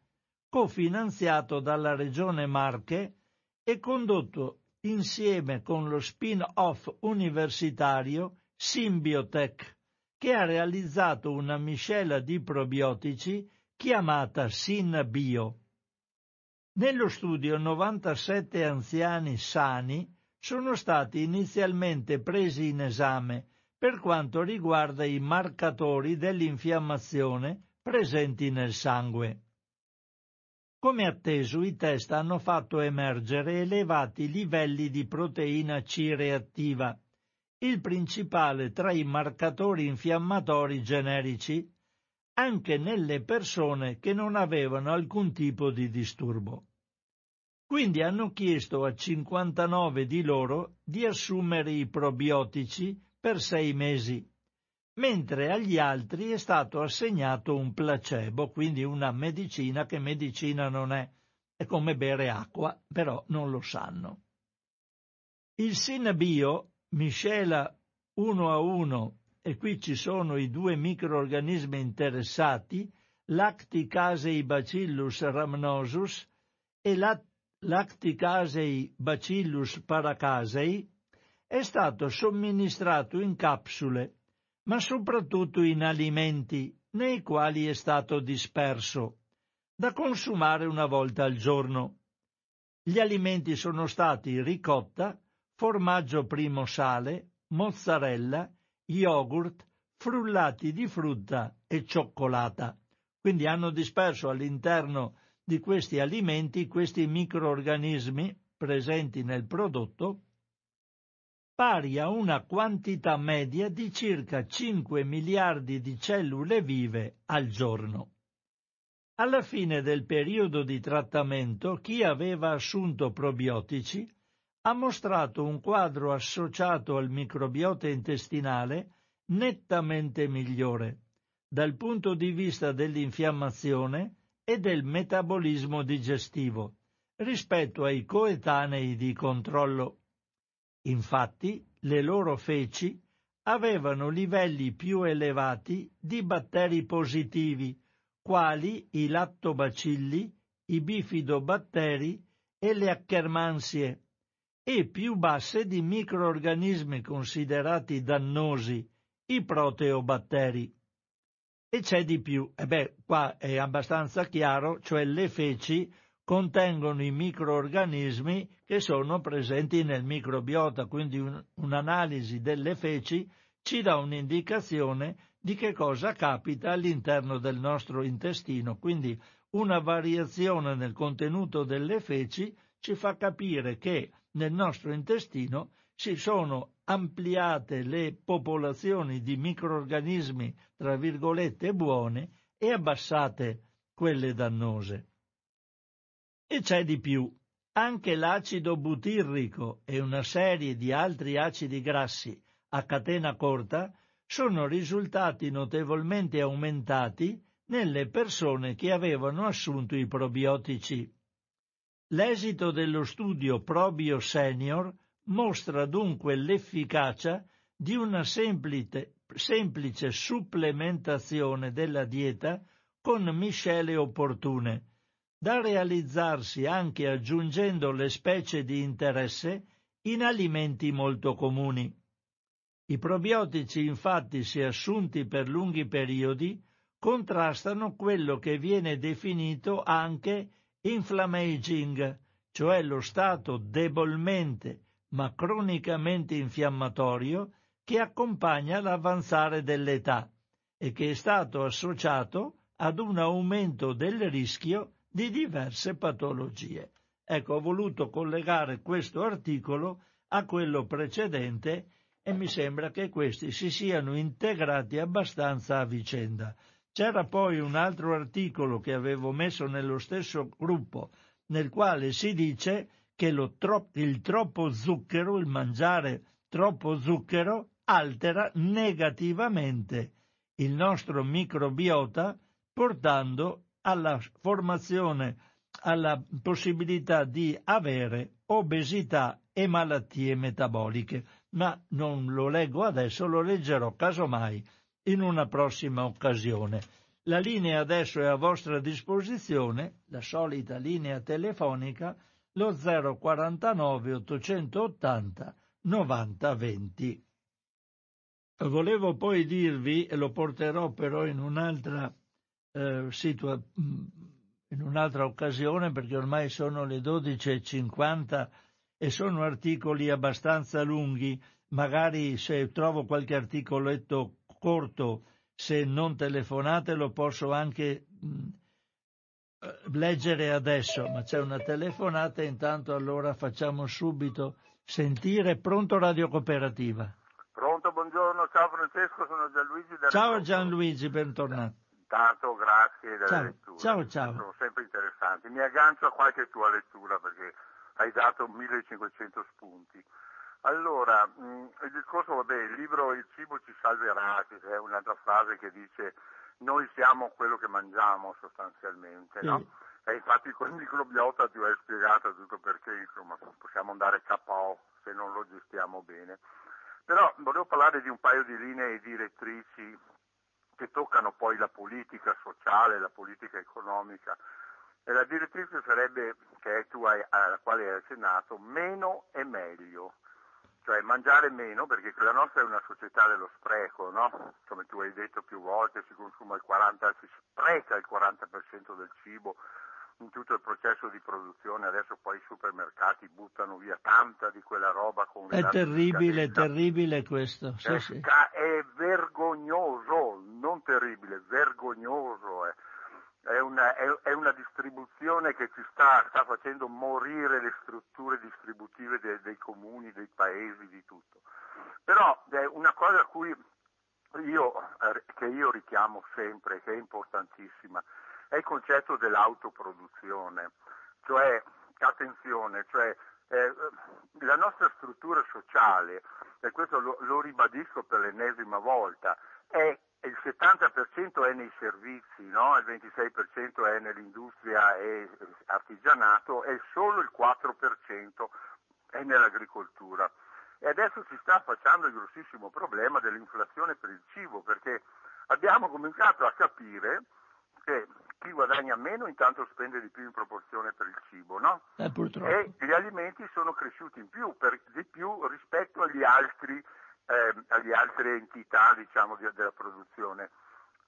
cofinanziato dalla Regione Marche e condotto insieme con lo spin-off universitario Symbiotech, che ha realizzato una miscela di probiotici chiamata SynBio. Nello studio 97 anziani sani sono stati inizialmente presi in esame per quanto riguarda i marcatori dell'infiammazione presenti nel sangue. Come atteso, i test hanno fatto emergere elevati livelli di proteina C reattiva, il principale tra i marcatori infiammatori generici, anche nelle persone che non avevano alcun tipo di disturbo. Quindi hanno chiesto a 59 di loro di assumere i probiotici per sei mesi mentre agli altri è stato assegnato un placebo, quindi una medicina che medicina non è, è come bere acqua, però non lo sanno. Il Sinabio miscela uno a uno, e qui ci sono i due microorganismi interessati, Lacticasei bacillus rhamnosus e Lacticasei bacillus paracasei, è stato somministrato in capsule ma soprattutto in alimenti nei quali è stato disperso, da consumare una volta al giorno. Gli alimenti sono stati ricotta, formaggio primo sale, mozzarella, yogurt, frullati di frutta e cioccolata. Quindi hanno disperso all'interno di questi alimenti questi microorganismi presenti nel prodotto pari a una quantità media di circa 5 miliardi di cellule vive al giorno. Alla fine del periodo di trattamento chi aveva assunto probiotici ha mostrato un quadro associato al microbiota intestinale nettamente migliore, dal punto di vista dell'infiammazione e del metabolismo digestivo rispetto ai coetanei di controllo. Infatti, le loro feci avevano livelli più elevati di batteri positivi, quali i lattobacilli, i bifidobatteri e le acchermansie, e più basse di microorganismi considerati dannosi, i proteobatteri. E c'è di più, e beh, qua è abbastanza chiaro, cioè le feci contengono i microorganismi che sono presenti nel microbiota, quindi un, un'analisi delle feci ci dà un'indicazione di che cosa capita all'interno del nostro intestino, quindi una variazione nel contenuto delle feci ci fa capire che nel nostro intestino si sono ampliate le popolazioni di microorganismi, tra virgolette, buone e abbassate quelle dannose. E c'è di più. Anche l'acido butirrico e una serie di altri acidi grassi a catena corta sono risultati notevolmente aumentati nelle persone che avevano assunto i probiotici. L'esito dello studio Probio Senior mostra dunque l'efficacia di una semplice, semplice supplementazione della dieta con miscele opportune, da realizzarsi anche aggiungendo le specie di interesse in alimenti molto comuni. I probiotici infatti, se assunti per lunghi periodi, contrastano quello che viene definito anche inflammaging, cioè lo stato debolmente ma cronicamente infiammatorio che accompagna l'avanzare dell'età e che è stato associato ad un aumento del rischio di diverse patologie. Ecco, ho voluto collegare questo articolo a quello precedente e mi sembra che questi si siano integrati abbastanza a vicenda. C'era poi un altro articolo che avevo messo nello stesso gruppo, nel quale si dice che tro- il troppo zucchero, il mangiare troppo zucchero, altera negativamente il nostro microbiota, portando alla formazione, alla possibilità di avere obesità e malattie metaboliche. Ma non lo leggo adesso, lo leggerò casomai in una prossima occasione. La linea adesso è a vostra disposizione, la solita linea telefonica lo 049 880 90 20. Volevo poi dirvi, e lo porterò però in un'altra, eh, situa- mm, in un'altra occasione perché ormai sono le 12.50 e sono articoli abbastanza lunghi, magari se trovo qualche articoletto corto, se non telefonate lo posso anche mh, mm, leggere adesso, ma c'è una telefonata, intanto allora facciamo subito sentire. Pronto Radio Cooperativa? Pronto, buongiorno, ciao Francesco, sono Gianluigi. Da ciao. Gianluigi, bentornato. Intanto grazie della ciao. lettura. Ciao, ciao. Sono sempre interessanti. Mi aggancio a qualche tua lettura perché hai dato 1500 spunti. Allora, mm, il discorso, vabbè, il libro Il cibo ci salverà, che è un'altra frase che dice noi siamo quello che mangiamo sostanzialmente, no? E infatti con il microbiota ti ho spiegato tutto perché insomma possiamo andare KO se non lo gestiamo bene. Però volevo parlare di un paio di linee direttrici che toccano poi la politica sociale, la politica economica. E la direttrice sarebbe, che tu hai, alla quale hai accennato, meno e meglio cioè mangiare meno, perché la nostra è una società dello spreco, no? Come tu hai detto più volte, si consuma il 40, si spreca il 40% del cibo in tutto il processo di produzione, adesso poi i supermercati buttano via tanta di quella roba con È terribile, è terribile questo. Sì, è, sì. è vergognoso, non terribile, vergognoso. Eh è una, è, è una, distribuzione che ci sta, sta, facendo morire le strutture distributive dei, dei comuni, dei paesi, di tutto. Però è una cosa a cui io, che io richiamo sempre, che è importantissima, è il concetto dell'autoproduzione, cioè, attenzione, cioè, eh, la nostra struttura sociale, e questo lo, lo ribadisco per l'ennesima volta, è il 70% è nei servizi, no? il 26% è nell'industria e artigianato e solo il 4% è nell'agricoltura. E adesso si sta facendo il grossissimo problema dell'inflazione per il cibo, perché abbiamo cominciato a capire che chi guadagna meno intanto spende di più in proporzione per il cibo, no? Eh, e gli alimenti sono cresciuti in più, per, di più rispetto agli altri, eh, alle altre entità diciamo, di, della produzione.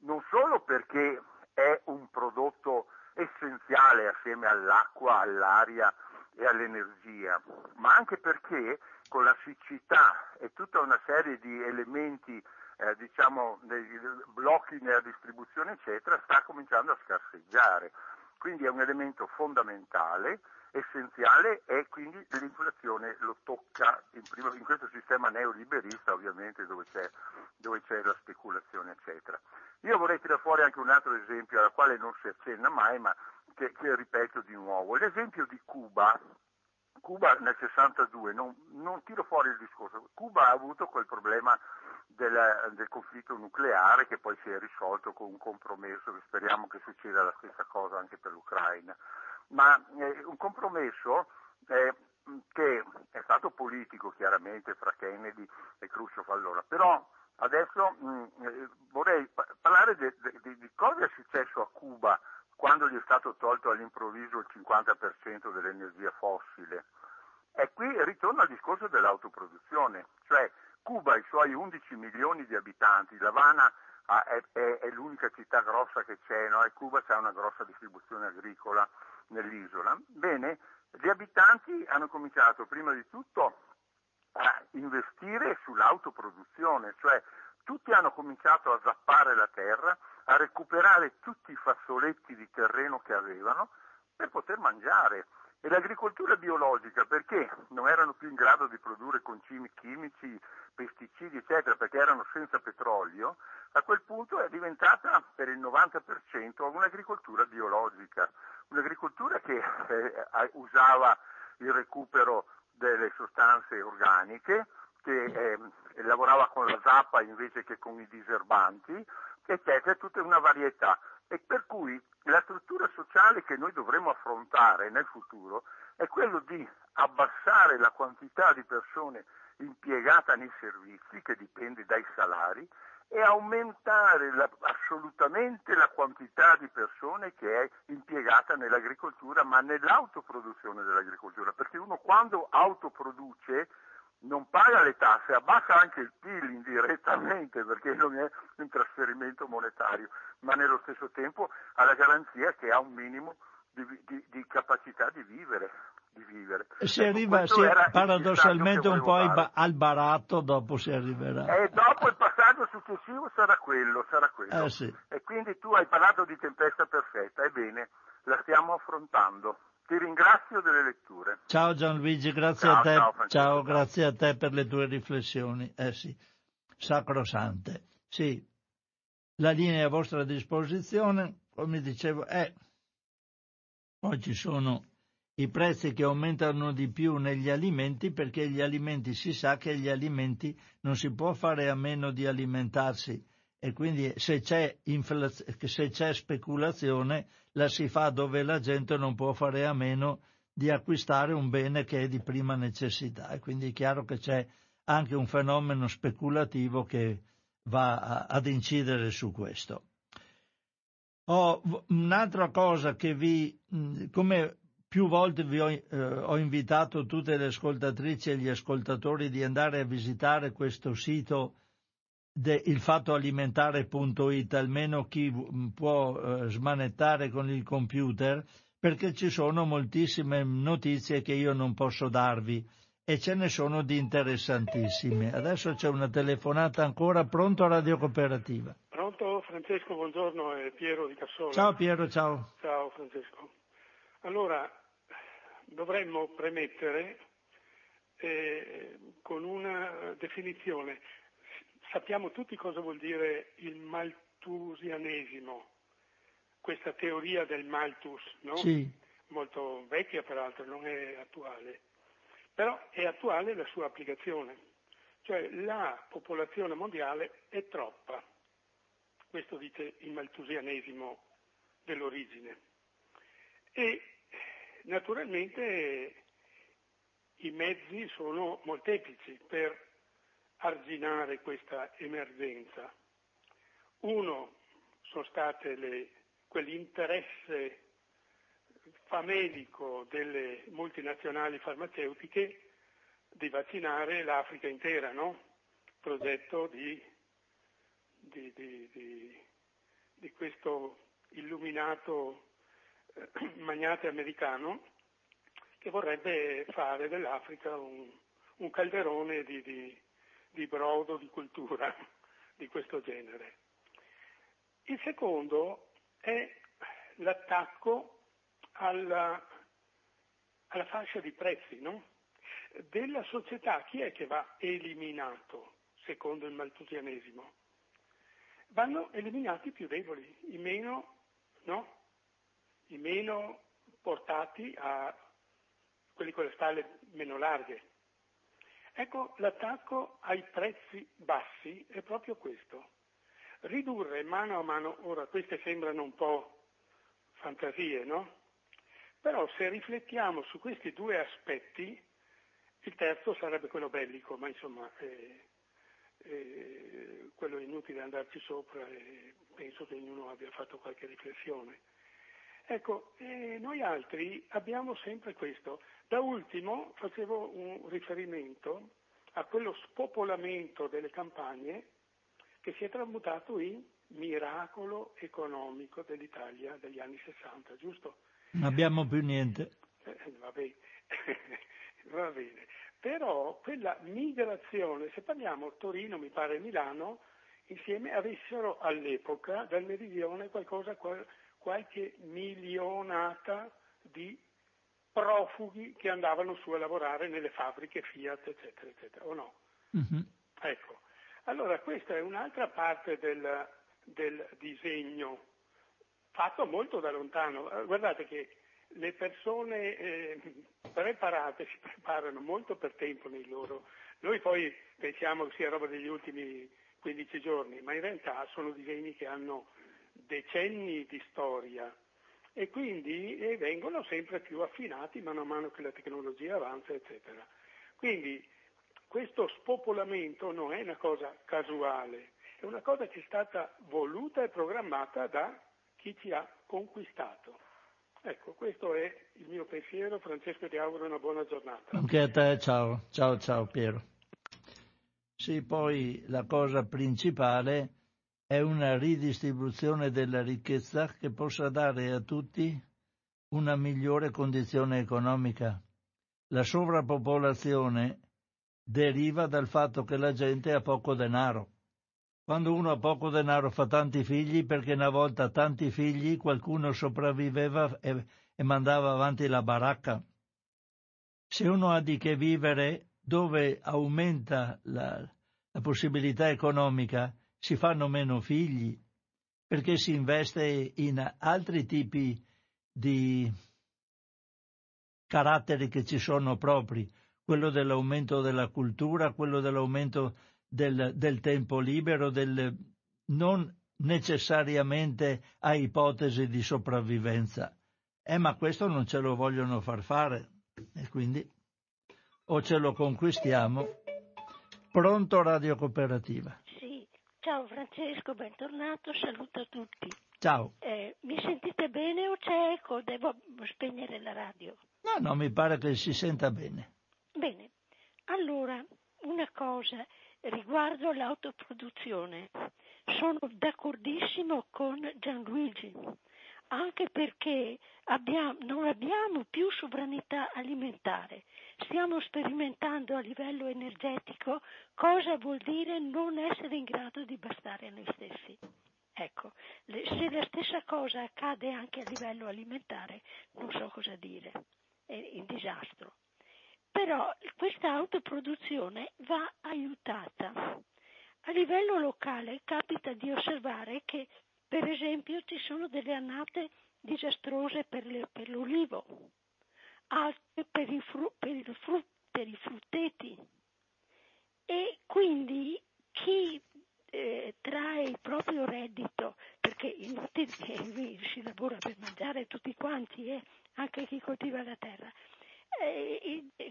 Non solo perché è un prodotto essenziale assieme all'acqua, all'aria e all'energia, ma anche perché con la siccità e tutta una serie di elementi eh, diciamo, dei blocchi nella distribuzione, eccetera, sta cominciando a scarseggiare. Quindi è un elemento fondamentale, essenziale e quindi l'inflazione lo tocca in, prima, in questo sistema neoliberista ovviamente dove c'è, dove c'è, la speculazione eccetera. Io vorrei tirare fuori anche un altro esempio alla quale non si accenna mai ma che, che ripeto di nuovo, l'esempio di Cuba. Cuba nel 62, non, non tiro fuori il discorso, Cuba ha avuto quel problema del, del, conflitto nucleare che poi si è risolto con un compromesso che speriamo che succeda la stessa cosa anche per l'Ucraina. Ma eh, un compromesso eh, che è stato politico chiaramente fra Kennedy e Khrushchev allora, però adesso mh, mm, eh, vorrei parlare di, di, di cosa è successo a Cuba quando gli è stato tolto all'improvviso il 50% dell'energia fossile. E qui ritorno al discorso dell'autoproduzione, cioè Cuba i suoi 11 milioni di abitanti, La Habana ah, è, è, è, l'unica città grossa che c'è, no? e Cuba ha una grossa distribuzione agricola nell'isola. Bene, gli abitanti hanno cominciato prima di tutto a investire sull'autoproduzione, cioè tutti hanno cominciato a zappare la terra, a recuperare tutti i fazzoletti di terreno che avevano per poter mangiare. E l'agricoltura biologica perché non erano più in grado di produrre concimi chimici, pesticidi, eccetera, perché erano senza petrolio, a quel punto è diventata per il 90% un'agricoltura biologica, un'agricoltura che eh, usava il recupero delle sostanze organiche, che eh, lavorava con la zappa invece che con i diserbanti, eccetera, tutta una varietà. E per cui la struttura sociale che noi dovremo affrontare nel futuro è quello di abbassare la quantità di persone impiegata nei servizi, che dipende dai salari, e aumentare la, assolutamente la quantità di persone che è impiegata nell'agricoltura, ma nell'autoproduzione dell'agricoltura, perché uno quando autoproduce non paga le tasse, abbassa anche il PIL indirettamente perché non è un trasferimento monetario, ma nello stesso tempo ha la garanzia che ha un minimo di, di, di capacità di vivere. Di vivere. Si ecco, arriva si paradossalmente un po' fare. al baratto, dopo si arriverà. E dopo il passaggio successivo sarà quello, sarà quello. Eh sì. E quindi tu hai parlato di tempesta perfetta, ebbene, la stiamo affrontando. Ti ringrazio delle letture. Ciao Gianluigi, grazie ciao, a te. Ciao, ciao, grazie a te per le tue riflessioni. Eh sì, sacrosante. Sì, la linea è a vostra disposizione, come dicevo, eh, poi ci sono i prezzi che aumentano di più negli alimenti perché gli alimenti si sa che gli alimenti non si può fare a meno di alimentarsi e quindi se c'è, se c'è speculazione la si fa dove la gente non può fare a meno di acquistare un bene che è di prima necessità e quindi è chiaro che c'è anche un fenomeno speculativo che va a, ad incidere su questo. Oh, un'altra cosa che vi, come più volte vi ho, eh, ho, invitato tutte le ascoltatrici e gli ascoltatori di andare a visitare questo sito de, ilfattoalimentare.it, almeno chi può eh, smanettare con il computer, perché ci sono moltissime notizie che io non posso darvi e ce ne sono di interessantissime. Adesso c'è una telefonata ancora, pronto a Radio Cooperativa. Pronto Francesco, buongiorno, è Piero di Cassola. Ciao Piero, ciao. Ciao Francesco. Allora, dovremmo premettere eh, con una definizione sappiamo tutti cosa vuol dire il maltusianesimo, questa teoria del malthus, no? Sì. molto vecchia peraltro, non è attuale, però è attuale la sua applicazione, cioè la popolazione mondiale è troppa questo dice il maltusianesimo dell'origine. E naturalmente i mezzi sono molteplici per arginare questa emergenza. Uno sono state le, quell'interesse famelico delle multinazionali farmaceutiche di vaccinare l'Africa intera, no? progetto di, di, di, di questo illuminato eh, magnate americano che vorrebbe fare dell'Africa un, un calderone di, di, brodo, di cultura di questo genere. Il secondo è l'attacco alla, alla fascia di prezzi no? della società. Chi è che va eliminato secondo il maltusianesimo? Vanno eliminati i più deboli, i meno, no? i meno portati a quelli con le spalle meno larghe. Ecco, l'attacco ai prezzi bassi è proprio questo. Ridurre mano a mano, ora queste sembrano un po' fantasie, no? Però se riflettiamo su questi due aspetti, il terzo sarebbe quello bellico, ma insomma eh, eh, quello è inutile andarci sopra e penso che ognuno abbia fatto qualche riflessione. Ecco, eh, noi altri abbiamo sempre questo. Da ultimo facevo un riferimento a quello spopolamento delle campagne che si è tramutato in miracolo economico dell'Italia degli anni 60, giusto? Non abbiamo più niente. Eh, va, bene. va bene. Però quella migrazione, se parliamo Torino, mi pare Milano, insieme avessero all'epoca dal meridione qualcosa, qualche milionata di profughi che andavano su a lavorare nelle fabbriche Fiat, eccetera, eccetera, o no? Mm-hmm. Ecco, allora questa è un'altra parte del, del disegno, fatto molto da lontano. Eh, guardate che le persone eh, preparate si preparano molto per tempo nei loro. Noi poi pensiamo che sia roba degli ultimi 15 giorni, ma in realtà sono disegni che hanno decenni di storia e quindi vengono sempre più affinati mano a mano che la tecnologia avanza, eccetera. Quindi questo spopolamento non è una cosa casuale, è una cosa che è stata voluta e programmata da chi ci ha conquistato. Ecco, questo è il mio pensiero. Francesco ti auguro una buona giornata. Anche a te, ciao, ciao, ciao Piero. Sì, poi la cosa principale è una ridistribuzione della ricchezza che possa dare a tutti una migliore condizione economica. La sovrappopolazione deriva dal fatto che la gente ha poco denaro. Quando uno ha poco denaro fa tanti figli perché una volta tanti figli qualcuno sopravviveva e, e mandava avanti la baracca. Se uno ha di che vivere dove aumenta la, la possibilità economica, si fanno meno figli, perché si investe in altri tipi di caratteri che ci sono propri, quello dell'aumento della cultura, quello dell'aumento del, del tempo libero, del, non necessariamente a ipotesi di sopravvivenza. Eh, ma questo non ce lo vogliono far fare e quindi o ce lo conquistiamo. Pronto Radio Cooperativa. Ciao Francesco, bentornato, saluto a tutti. Ciao. Eh, mi sentite bene o c'è eco? Devo spegnere la radio? No, no, mi pare che si senta bene. Bene, allora una cosa riguardo l'autoproduzione. Sono d'accordissimo con Gianluigi anche perché abbiamo, non abbiamo più sovranità alimentare. Stiamo sperimentando a livello energetico cosa vuol dire non essere in grado di bastare a noi stessi. Ecco, se la stessa cosa accade anche a livello alimentare, non so cosa dire, è un disastro. Però questa autoproduzione va aiutata. A livello locale capita di osservare che per esempio ci sono delle annate disastrose per, le, per l'olivo, altre per i, fru, per, il per i frutteti. E quindi chi eh, trae il proprio reddito, perché inutile che si lavora per mangiare tutti quanti, eh, anche chi coltiva la terra,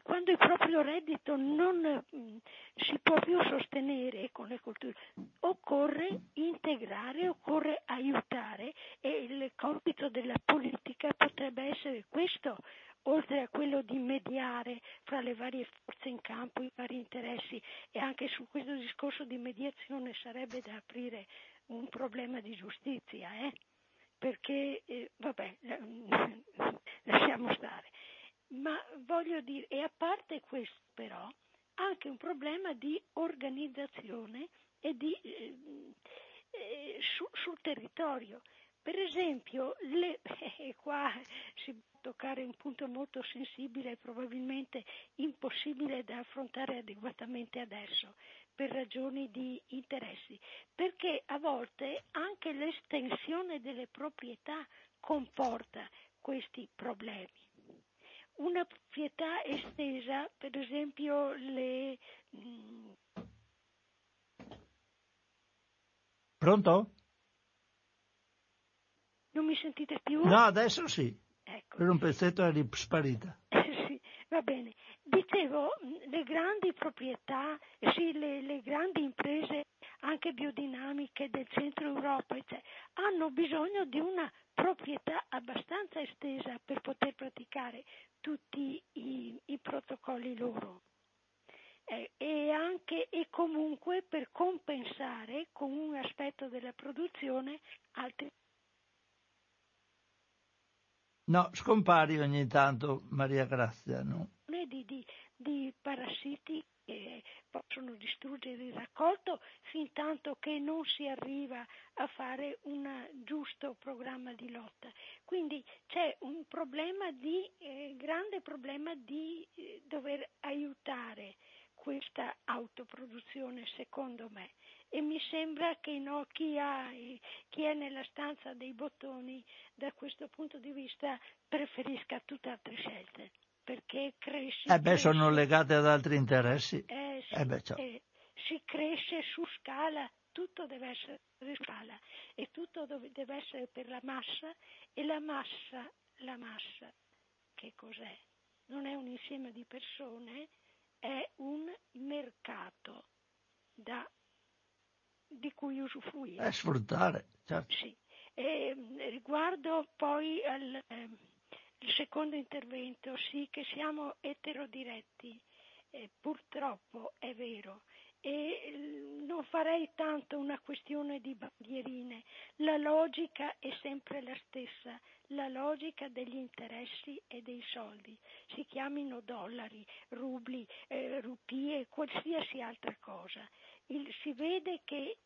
quando il proprio reddito non mm, si può più sostenere con le culture, occorre integrare, occorre aiutare e il compito della politica potrebbe essere questo, oltre a quello di mediare fra le varie forze in campo, i vari interessi e anche su questo discorso di mediazione sarebbe da aprire un problema di giustizia, eh? perché eh, vabbè, lasciamo stare. Ma voglio dire, e a parte questo però, anche un problema di organizzazione e di, eh, eh, su, sul territorio. Per esempio, le, e qua si può toccare un punto molto sensibile e probabilmente impossibile da affrontare adeguatamente adesso per ragioni di interessi, perché a volte anche l'estensione delle proprietà comporta questi problemi. Una proprietà estesa, per esempio le... Mm, Pronto? Non mi sentite più? No, adesso sì. Ecco. Per un pezzetto eri sparita. sì, va bene. Dicevo, le grandi proprietà, sì, le, le grandi imprese anche biodinamiche del centro Europa, cioè, hanno bisogno di una proprietà abbastanza estesa per poter praticare tutti i, i protocolli loro. Eh, e anche e comunque per compensare con un aspetto della produzione altri No, scompari ogni tanto, Maria Grazia, no? Di, di, di parassiti che possono distruggere il raccolto fin tanto che non si arriva a fare un giusto programma di lotta. Quindi c'è un problema di, eh, grande problema di eh, dover aiutare questa autoproduzione secondo me e mi sembra che no, chi, ha, chi, è nella stanza dei bottoni da questo punto di vista preferisca tutte altre scelte perché cresce. Eh beh, cresce, sono legate ad altri interessi. Eh, sì, eh beh, eh, si cresce su scala, tutto deve essere su scala e tutto deve essere per la massa e la massa, la massa, che cos'è? Non è un insieme di persone, è un mercato da di cui usufruire. È sfruttare, certo. Sì. E, riguardo poi al eh, secondo intervento, sì che siamo eterodiretti, eh, purtroppo è vero, e non farei tanto una questione di bandierine, la logica è sempre la stessa, la logica degli interessi e dei soldi, si chiamino dollari, rubli, eh, rupie, qualsiasi altra cosa. Il, si vede che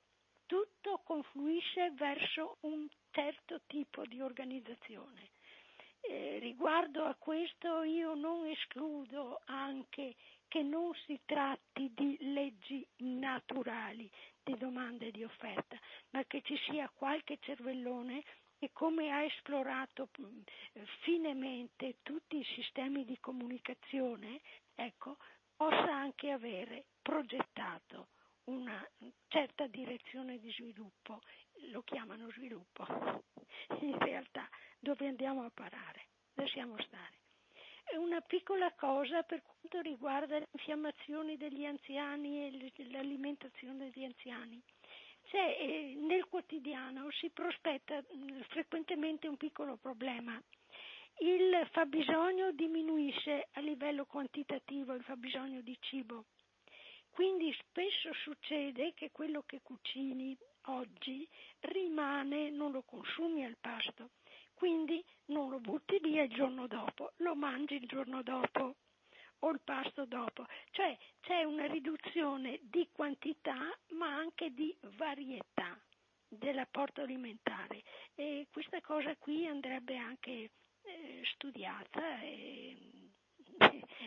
tutto confluisce verso un certo tipo di organizzazione. Eh, riguardo a questo io non escludo anche che non si tratti di leggi naturali di domanda e di offerta, ma che ci sia qualche cervellone che come ha esplorato mm, finemente tutti i sistemi di comunicazione, ecco, possa anche avere progettato una certa direzione di sviluppo, lo chiamano sviluppo, in realtà dove andiamo a parare, lasciamo stare. Una piccola cosa per quanto riguarda le infiammazioni degli anziani e l'alimentazione degli anziani. Cioè, eh, nel quotidiano si prospetta mm, frequentemente un piccolo problema. Il fabbisogno diminuisce a livello quantitativo, il fabbisogno di cibo quindi spesso succede che quello che cucini oggi rimane, non lo consumi al pasto, quindi non lo butti via il giorno dopo, lo mangi il giorno dopo o il pasto dopo. Cioè c'è una riduzione di quantità ma anche di varietà dell'apporto alimentare e questa cosa qui andrebbe anche eh, studiata e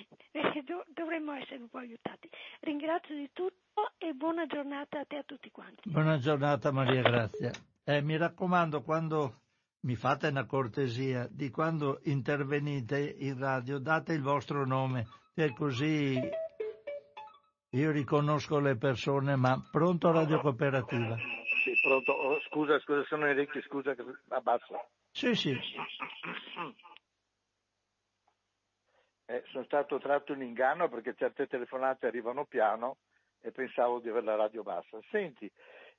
dovremmo essere un po' aiutati. Ringrazio di tutto e buona giornata a te e a tutti quanti. Buona giornata Maria Grazia. Eh, mi raccomando, quando mi fate una cortesia, di quando intervenite in radio, date il vostro nome, che così Io riconosco le persone, ma pronto Radio Cooperativa? Sì, pronto. Oh, scusa, scusa, sono Enrico, scusa, abbassa. Sì, sì. Eh, sono stato tratto in inganno perché certe telefonate arrivano piano e pensavo di avere la radio bassa. Senti,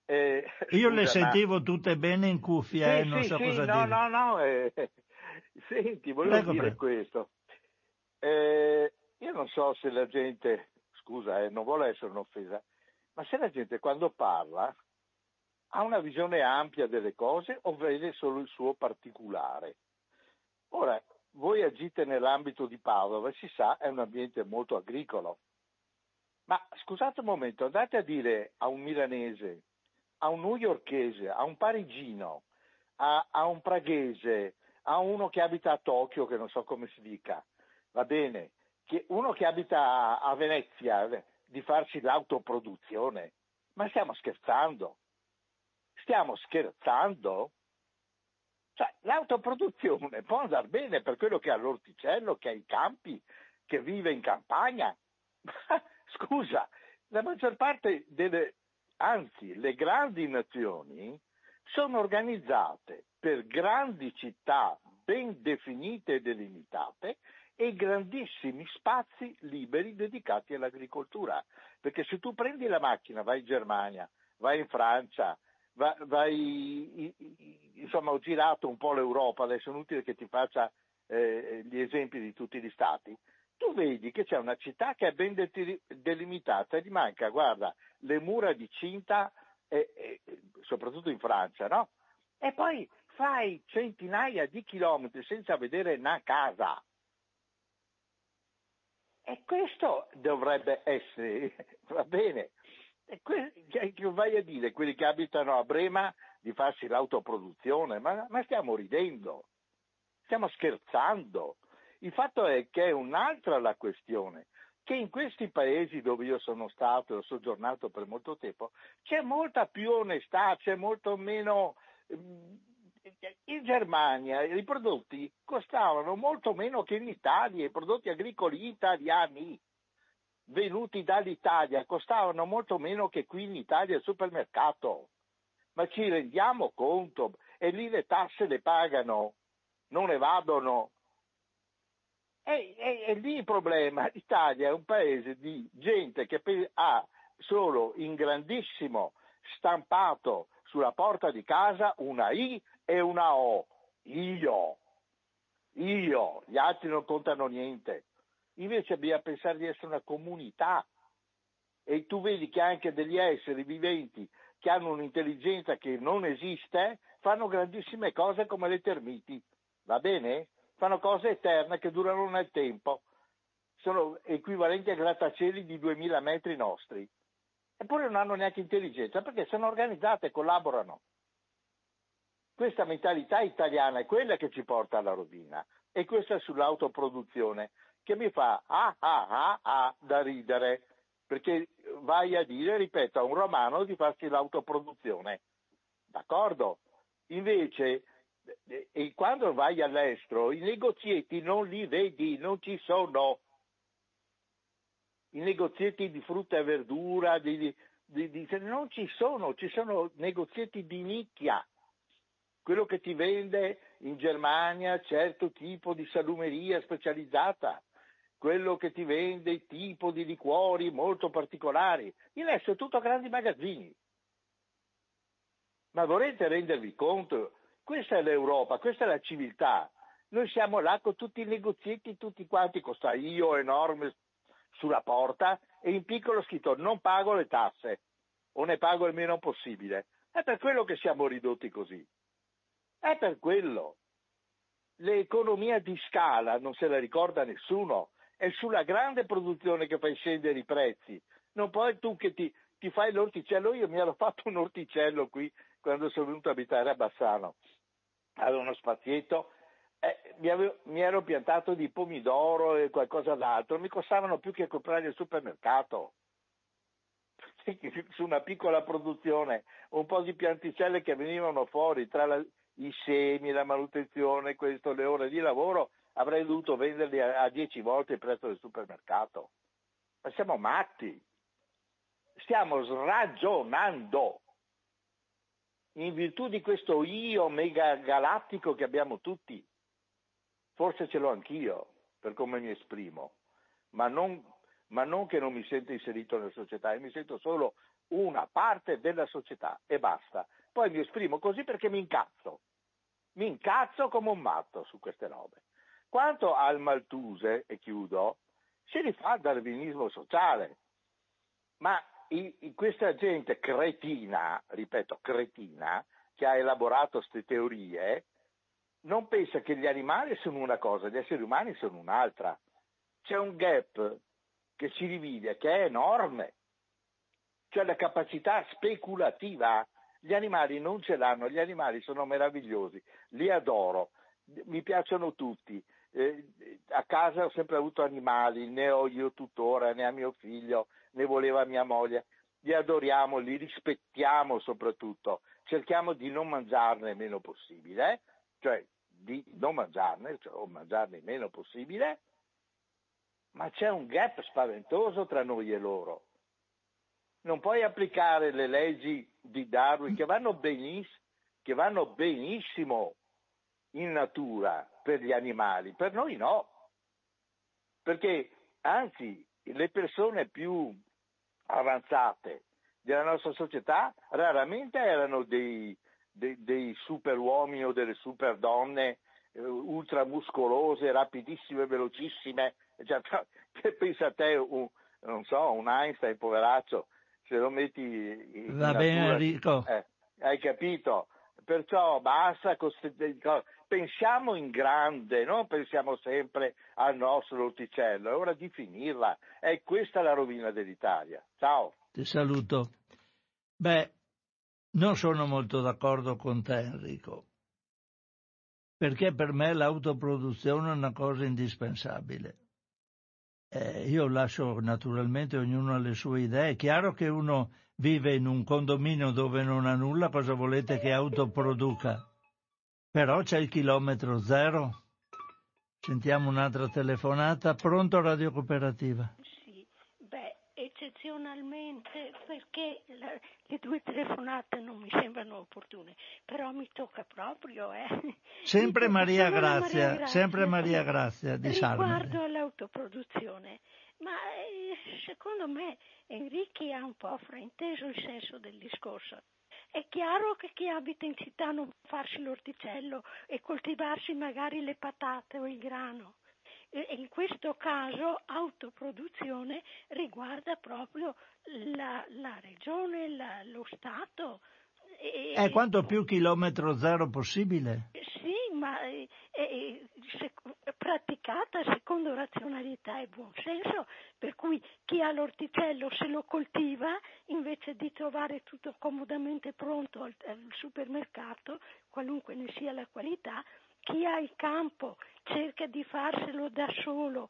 eh, Io scusa, le sentivo ma... tutte bene in cuffia e eh, non sì, so sì, cosa no, dire. No, no, eh, senti, volevo prego, dire prego. questo. Eh, io non so se la gente, scusa, eh, non vuole essere un'offesa, ma se la gente quando parla ha una visione ampia delle cose o vede solo il suo particolare. Ora, voi agite nell'ambito di Padova, si sa, è un ambiente molto agricolo. Ma scusate un momento, andate a dire a un milanese, a un newyorkese, a un parigino, a, a un praghese, a uno che abita a Tokyo, che non so come si dica, va bene, che uno che abita a, Venezia, di farsi l'autoproduzione. Ma stiamo scherzando? Stiamo scherzando? Cioè, l'autoproduzione può andare bene per quello che ha l'orticello, che ha i campi, che vive in campagna. Scusa, la maggior parte delle, anzi le grandi nazioni sono organizzate per grandi città ben definite e delimitate e grandissimi spazi liberi dedicati all'agricoltura. Perché se tu prendi la macchina, vai in Germania, vai in Francia, vai, insomma ho girato un po' l'Europa, adesso è inutile che ti faccia eh, gli esempi di tutti gli stati, tu vedi che c'è una città che è ben delimitata e gli manca, guarda, le mura di cinta, e, e, soprattutto in Francia, no? E poi fai centinaia di chilometri senza vedere una casa. E questo dovrebbe essere, va bene, e que- che vai a dire quelli che abitano a Brema di farsi l'autoproduzione, ma, ma stiamo ridendo, stiamo scherzando. Il fatto è che è un'altra la questione, che in questi paesi dove io sono stato e ho soggiornato per molto tempo c'è molta più onestà, c'è molto meno... Ehm, in Germania i prodotti costavano molto meno che in Italia, i prodotti agricoli italiani venuti dall'Italia costavano molto meno che qui in Italia al supermercato ma ci rendiamo conto? E lì le tasse le pagano, non evadono. E, e, e lì il problema, l'Italia è un paese di gente che ha solo in grandissimo stampato sulla porta di casa una I e una O. Io. Io. Gli altri non contano niente. Invece bisogna pensare di essere una comunità. E tu vedi che anche degli esseri viventi che hanno un'intelligenza che non esiste, fanno grandissime cose come le termiti, va bene? Fanno cose eterne che durano nel tempo, sono equivalenti a grattacieli di 2000 metri nostri, eppure non hanno neanche intelligenza perché sono organizzate, collaborano. Questa mentalità italiana è quella che ci porta alla rovina e questa è sull'autoproduzione che mi fa ah ah ah ah da ridere perché vai a dire, ripeto, a un romano di farsi l'autoproduzione. D'accordo? Invece, e quando vai all'estero, i negozietti non li vedi, non ci sono. I negozietti di frutta e verdura, di, di, di, non ci sono, ci sono negozietti di nicchia. Quello che ti vende in Germania certo tipo di salumeria specializzata quello che ti vende il tipo di liquori molto particolari. Il resto è tutto grandi magazzini. Ma vorrete rendervi conto? Questa è l'Europa, questa è la civiltà. Noi siamo là con tutti i negozietti, tutti quanti, costa io enorme sulla porta e in piccolo scritto non pago le tasse o ne pago il meno possibile. È per quello che siamo ridotti così. È per quello. L'economia di scala non se la ricorda nessuno è sulla grande produzione che fai scendere i prezzi. Non poi tu che ti, ti fai l'orticello, io mi ero fatto un orticello qui quando sono venuto a abitare a Bassano, avevo uno spazietto, eh, mi, avevo, mi, ero piantato di pomidoro e qualcosa d'altro, mi costavano più che comprare al supermercato. Su una piccola produzione, un po' di pianticelle che venivano fuori tra la, i semi, la manutenzione, questo, le ore di lavoro, avrei dovuto venderli a, a 10 volte il prezzo del supermercato. Ma siamo matti. stiamo sragionando in virtù di questo io mega galattico che abbiamo tutti. Forse ce l'ho anch'io per come mi esprimo, ma non, ma non che non mi sento inserito nella società, io mi sento solo una parte della società e basta. Poi mi esprimo così perché mi incazzo. Mi incazzo come un matto su queste robe. Quanto al Maltuse, e chiudo, si rifà al darwinismo sociale. Ma i, questa gente cretina, ripeto, cretina, che ha elaborato queste teorie, non pensa che gli animali sono una cosa, gli esseri umani sono un'altra. C'è un gap che ci divide, che è enorme. Cioè la capacità speculativa. Gli animali non ce l'hanno, gli animali sono meravigliosi, li adoro, mi piacciono tutti. Eh, a casa ho sempre avuto animali, ne ho io tuttora, ne ha mio figlio, ne voleva mia moglie. Li adoriamo, li rispettiamo soprattutto, cerchiamo di non mangiarne il meno possibile, cioè di non mangiarne, cioè, o mangiarne il meno possibile, ma c'è un gap spaventoso tra noi e loro. Non puoi applicare le leggi di Darwin che vanno, beniss- che vanno benissimo in natura per gli animali, per noi no. Perché anzi le persone più avanzate della nostra società raramente erano dei, dei, dei super uomini o delle super donne eh, ultramuscolose, rapidissime, velocissime. Cioè, che pensa a te un, non so, un Einstein, poveraccio, se lo metti in Va natura, bene Enrico. Eh, hai capito? Perciò basta, pensiamo in grande, non pensiamo sempre al nostro orticello, è ora di finirla. È questa la rovina dell'Italia. Ciao. Ti saluto. Beh, non sono molto d'accordo con te Enrico, perché per me l'autoproduzione è una cosa indispensabile. Eh, io lascio naturalmente ognuno le sue idee. È chiaro che uno vive in un condominio dove non ha nulla, cosa volete che autoproduca? Però c'è il chilometro zero. Sentiamo un'altra telefonata. Pronto Radio Cooperativa? Sì, beh, eccezionalmente perché la, le due telefonate non mi sembrano opportune, però mi tocca proprio, eh. Sempre Maria Grazia, Maria Grazia, sempre Maria Grazia di Salme. Riguardo all'autoproduzione, ma eh, secondo me Enrichi ha un po' frainteso il senso del discorso. È chiaro che chi abita in città non può farsi l'orticello e coltivarsi magari le patate o il grano. E in questo caso autoproduzione riguarda proprio la, la regione, la, lo Stato. E, eh, quanto più chilometro zero possibile? Sì, ma è, è, se, praticata secondo razionalità e buonsenso, per cui chi ha l'orticello se lo coltiva invece di trovare tutto comodamente pronto al, al supermercato, qualunque ne sia la qualità, chi ha il campo cerca di farselo da solo,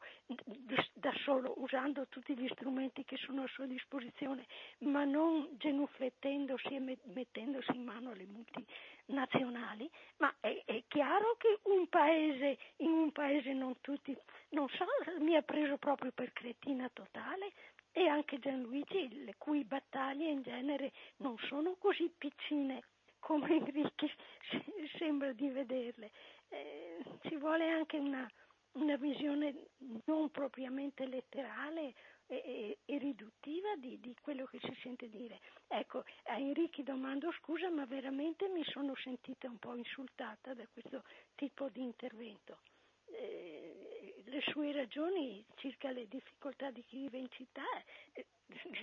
da solo, usando tutti gli strumenti che sono a sua disposizione, ma non genuflettendosi e mettendosi in mano alle multinazionali. Ma è, è chiaro che un paese, in un paese non tutti, non so, mi ha preso proprio per cretina totale, e anche Gianluigi, le cui battaglie in genere non sono così piccine come Enrique sembra di vederle eh, ci vuole anche una, una, visione non propriamente letterale e, e, e riduttiva di, di, quello che si sente dire. Ecco, a Enrichi domando scusa, ma veramente mi sono sentita un po' insultata da questo tipo di intervento. Eh, le sue ragioni circa le difficoltà di chi vive in città eh,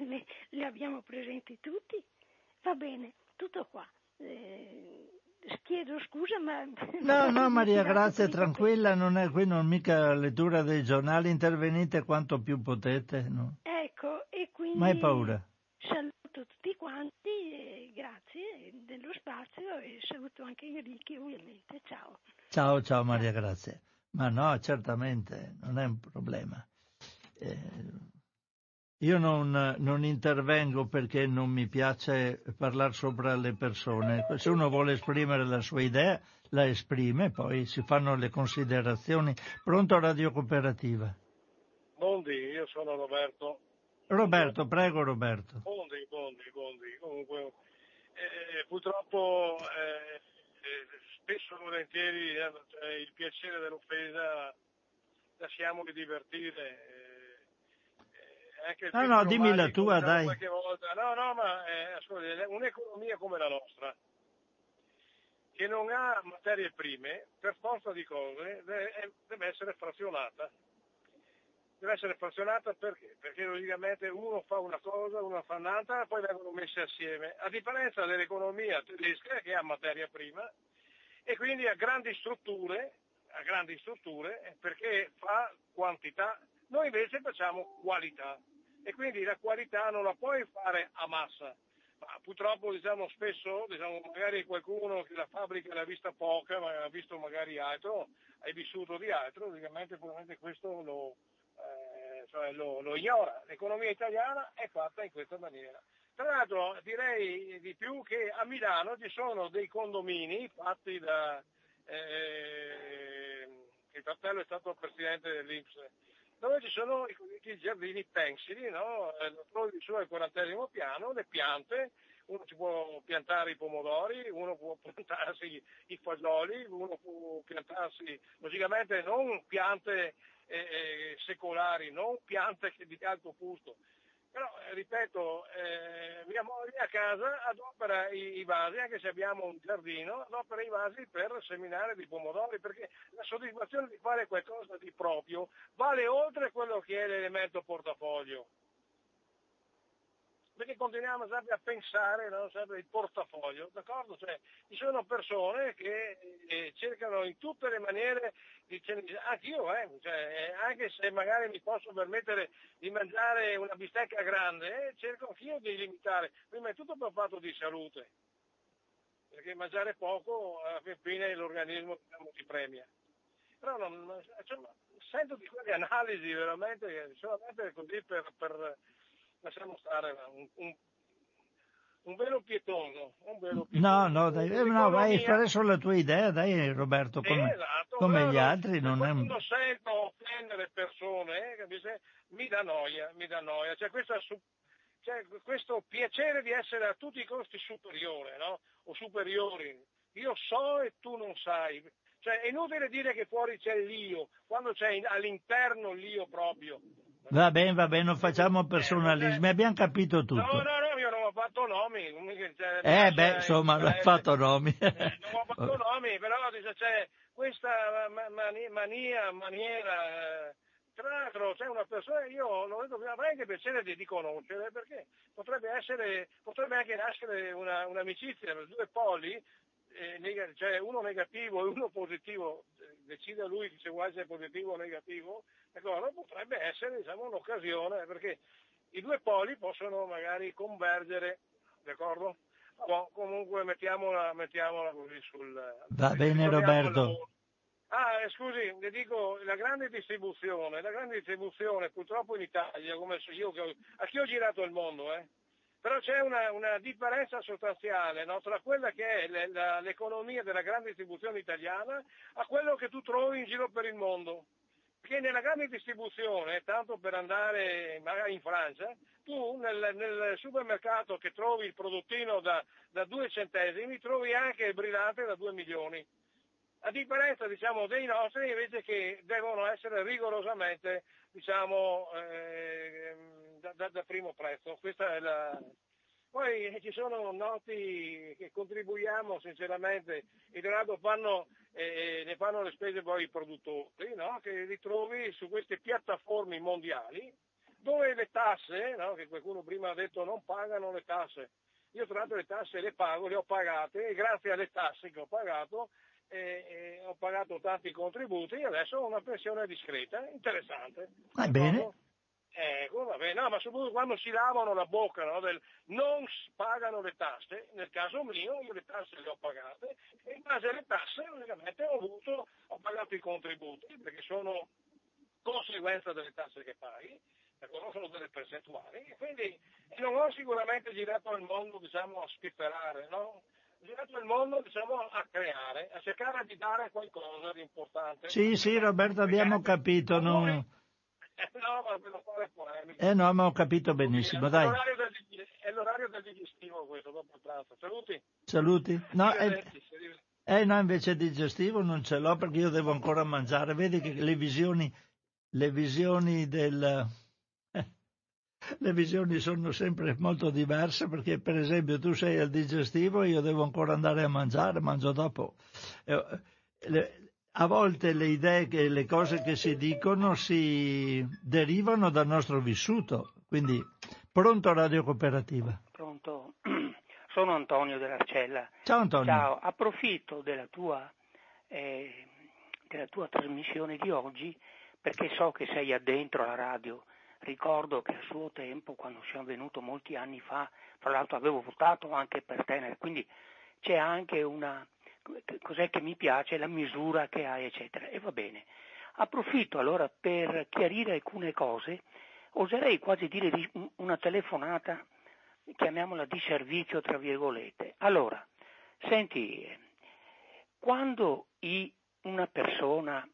le, le, abbiamo presenti tutti. Va bene, tutto qua. Eh, chiedo scusa, ma... No, no, Maria Grazia, tranquilla, non è qui non mica lettura dei giornali, intervenite quanto più potete. No? Ecco, e quindi... Mai paura. Saluto tutti quanti, e grazie dello spazio e saluto anche Enrico ovviamente, ciao. Ciao, ciao Maria Grazia. Ma no, certamente, non è un problema. Eh, io non, non, intervengo perché non mi piace parlare sopra le persone. Se uno vuole esprimere la sua idea, la esprime, poi si fanno le considerazioni. Pronto Radio Cooperativa? Buondì, io sono Roberto Roberto, prego Roberto. Bondi, Bondi, Bondi. Comunque, eh, purtroppo eh, eh, spesso e volentieri eh, il piacere dell'offesa lasciamo di divertire. Eh, no, no, dimmi la tua, dai. Volta. No, no, ma eh, ascolti, un'economia come la nostra, che non ha materie prime, per forza di cose deve, deve essere frazionata deve essere frazionata perché? Perché logicamente uno fa una cosa, uno fa un'altra, poi vengono messe assieme, a differenza dell'economia tedesca che ha materia prima e quindi ha grandi strutture, ha grandi strutture perché fa quantità, noi invece facciamo qualità e quindi la qualità non la puoi fare a massa. Ma purtroppo diciamo spesso, diciamo, magari qualcuno che la fabbrica l'ha vista poca, ma ha visto magari altro, hai vissuto di altro, logicamente probabilmente questo lo, eh, cioè lo, lo ignora. L'economia italiana è fatta in questa maniera. Tra l'altro direi di più che a Milano ci sono dei condomini fatti da... Eh, il fratello è stato presidente dell'Inps, dove ci sono i giardini pensili, no? trovi su al quarantesimo piano, le piante, uno ci può piantare i pomodori, uno può piantarsi i fagioli, uno può piantarsi, logicamente non piante eh, secolari, non piante di alto fusto. Però, eh, ripeto, eh, mia moglie a casa adopera i, i, vasi, anche se abbiamo un giardino, adopera i vasi per seminare di pomodori, perché la soddisfazione di fare qualcosa di proprio vale oltre quello che è l'elemento portafoglio perché continuiamo sempre a pensare no? sempre il portafoglio, d'accordo? Cioè, ci sono persone che eh, cercano in tutte le maniere di anch'io, eh, cioè, eh, anche se magari mi posso permettere di mangiare una bistecca grande, eh, cerco anch'io di limitare, prima di tutto per fatto di salute, perché mangiare poco alla fine l'organismo diciamo, ti premia. Però non, cioè, sento di quelle analisi veramente solamente così per, per lasciamo stare un, un, un velo pietoso, un velo pietoso. No, no, dai, eh, no, vai a fare solo la tua idea, dai Roberto, come, esatto, come gli altri. Non è... Quando sento offendere persone, eh, mi dà noia, mi dà noia. Cioè, questa, cioè, questo piacere di essere a tutti i costi superiore, no? O superiori. Io so e tu non sai. Cioè, è inutile dire che fuori c'è l'io, quando c'è all'interno l'io proprio. Va bene, va bene, non facciamo personalismi, abbiamo capito tutto. No, no, no, io non ho fatto nomi. Cioè, eh beh, insomma, non ho fatto nomi. Eh, non ho fatto nomi, però c'è questa mania, maniera... Eh, tra l'altro c'è una persona, io l'ho detto prima, avrei anche piacere di, di conoscere, perché potrebbe, essere, potrebbe anche nascere una, un'amicizia tra due poli, eh, cioè uno negativo e uno positivo, decide lui se vuole essere positivo o negativo, D'accordo? Potrebbe essere diciamo, un'occasione perché i due poli possono magari convergere, d'accordo? No, comunque mettiamola, mettiamola così sul... Va bene Roberto. Ah, eh, scusi, le dico, la grande distribuzione, la grande distribuzione purtroppo in Italia, come io, a chi ho girato il mondo, eh? Però c'è una, una differenza sostanziale no? tra quella che è le, la, l'economia della grande distribuzione italiana a quello che tu trovi in giro per il mondo. Perché nella grande distribuzione, tanto per andare magari in Francia, tu nel, nel supermercato che trovi il prodottino da, da 2 centesimi trovi anche il brillante da 2 milioni. A differenza diciamo, dei nostri invece che devono essere rigorosamente diciamo, eh, da, da, da, primo prezzo. La, poi ci sono noti che contribuiamo sinceramente, in grado fanno, eh, ne fanno le spese poi i produttori, no? che li trovi su queste piattaforme mondiali dove le tasse, no? che qualcuno prima ha detto non pagano le tasse. Io tra l'altro le tasse le pago, le ho pagate e grazie alle tasse che ho pagato eh, eh, ho pagato tanti contributi e adesso ho una pensione discreta, interessante. Va bene. Ecco, vabbè, no, ma soprattutto quando si lavano la bocca no, del non pagano le tasse, nel caso mio io le tasse le ho pagate e in base alle tasse ovviamente ho, avuto, ho pagato i contributi perché sono conseguenza delle tasse che paghi, non sono delle percentuali, e quindi non ho sicuramente girato il mondo diciamo, a spifferare, no? girato il mondo diciamo, a creare, a cercare di dare qualcosa di importante. Sì, sì, Roberto, abbiamo capito. Non no, ma per fare polemica. Eh no, ma ho capito benissimo, è dai. L'orario del, è l'orario del digestivo questo, dopo il pranzo. Saluti. Saluti. No, eh, arrivederci. eh, no, invece digestivo non ce l'ho perché io devo ancora mangiare. Vedi che le visioni, le visioni del... eh, Le visioni sono sempre molto diverse perché per esempio tu sei al digestivo e io devo ancora andare a mangiare, mangio dopo. Eh, le- a volte le idee e le cose che si dicono si derivano dal nostro vissuto. Quindi, pronto Radio Cooperativa. Pronto? Sono Antonio dell'Arcella. Ciao Antonio. Ciao, approfitto della tua, eh, della tua trasmissione di oggi perché so che sei addentro alla radio. Ricordo che a suo tempo, quando sono venuto molti anni fa, tra l'altro avevo votato anche per te, quindi c'è anche una, cos'è che mi piace, la misura che hai, eccetera. E va bene. Approfitto allora per chiarire alcune cose, oserei quasi dire di una telefonata, chiamiamola di servizio, tra virgolette. Allora, senti, eh, quando i- una persona,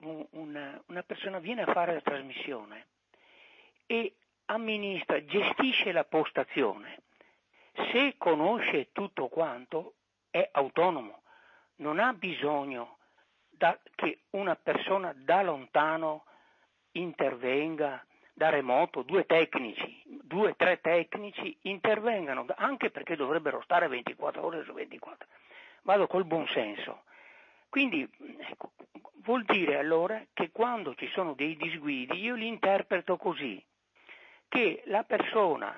un- una, una persona viene a fare la trasmissione e amministra, gestisce la postazione, se conosce tutto quanto è autonomo, non ha bisogno da- che una persona da lontano intervenga da remoto, due tecnici, due, tre tecnici intervengano, anche perché dovrebbero stare 24 ore su 24. Vado col buon senso. Quindi ecco, vuol dire allora che quando ci sono dei disguidi io li interpreto così, che la persona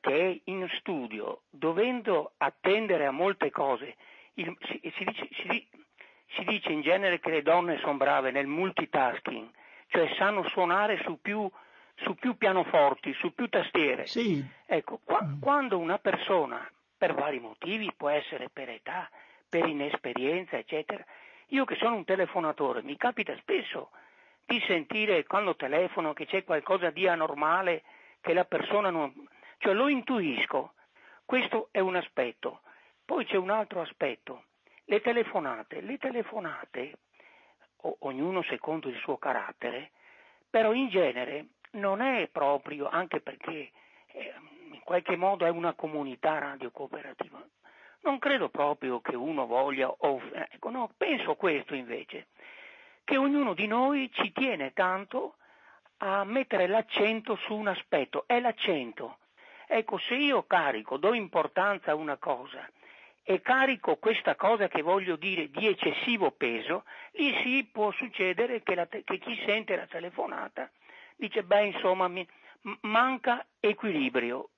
che è in studio, dovendo attendere a molte cose, il- si, si dice, si si dice in genere che le donne sono brave nel multitasking, cioè sanno suonare su più, su più pianoforti, su più tastiere. Sì, Ecco, qua- Mm. quando una persona, per vari motivi, può essere per età, per inesperienza, eccetera, io che sono un telefonatore, mi capita spesso di sentire quando telefono che c'è qualcosa di anormale, che la persona non... cioè lo intuisco. Questo è un aspetto. Poi c'è un altro aspetto. Le telefonate. Le telefonate, o- ognuno secondo il suo carattere, però in genere non è proprio, anche perché eh, in qualche modo è una comunità radio cooperativa. Non credo proprio che uno voglia, off- ecco, no, penso questo invece, che ognuno di noi ci tiene tanto a mettere l'accento su un aspetto, è l'accento. Ecco, se io carico, do importanza a una cosa e carico questa cosa che voglio dire di eccessivo peso, lì sì può succedere che, te- che chi sente la telefonata dice, beh, insomma, mi- manca equilibrio.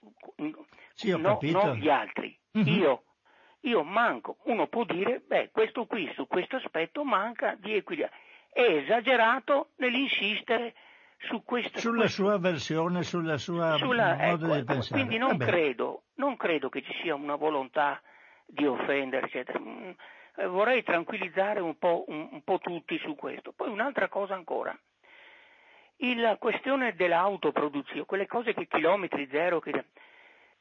Sì, no, non gli altri. Mhm. Io, io manco. Uno può dire, beh, questo qui su questo aspetto manca di equilibrio. È esagerato nell'insistere su questo. sulla questo- sua versione, sulla sua sulla- modo ecco, di pensare. Quindi non credo, non credo che ci sia una volontà di offendere, eccetera. Mm, Vorrei tranquillizzare un po', un- un po' tutti su questo. Poi un'altra cosa ancora. Il- La questione dell'autoproduzione, quelle cose che chilometri zero, che...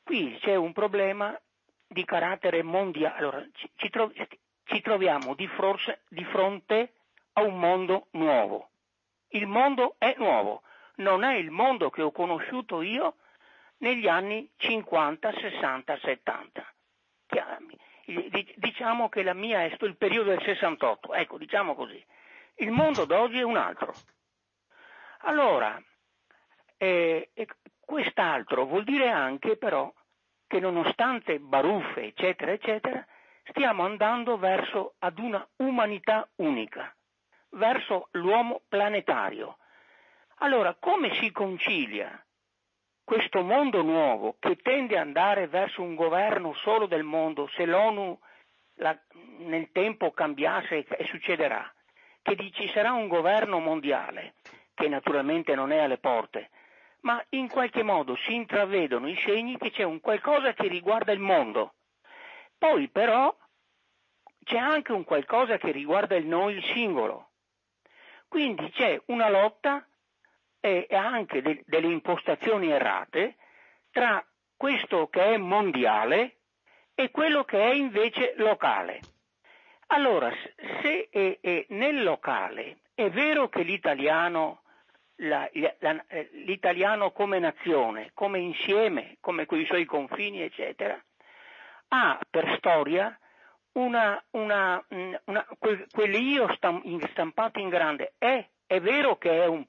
qui c'è un problema di carattere mondiale. Allora, ci, ci tro- ci troviamo di, forse- di fronte a un mondo nuovo. Il mondo è nuovo, non è il mondo che ho conosciuto io negli anni 50, 60, 70. Chiami- di- Diciamo che la mia è il periodo del 68, ecco, diciamo così. Il mondo d'oggi è un altro. Allora, eh, quest'altro vuol dire anche però che nonostante baruffe, eccetera, eccetera, stiamo andando verso ad una umanità unica, verso l'uomo planetario. Allora, come si concilia questo mondo nuovo che tende ad andare verso un governo solo del mondo, se l'ONU la- nel tempo cambiasse e succederà, che ci sarà un governo mondiale, che naturalmente non è alle porte, ma in qualche modo si intravedono i segni che c'è un qualcosa che riguarda il mondo. Poi però c'è anche un qualcosa che riguarda il noi, il singolo. Quindi c'è una lotta e anche de- delle impostazioni errate tra questo che è mondiale e quello che è invece locale. Allora, se è- è nel locale è vero che l'italiano la, la, l'italiano come nazione, come insieme, come con i suoi confini, eccetera, ha per storia una, una, una, quel, quell'io stampato in grande. È, è vero che è un,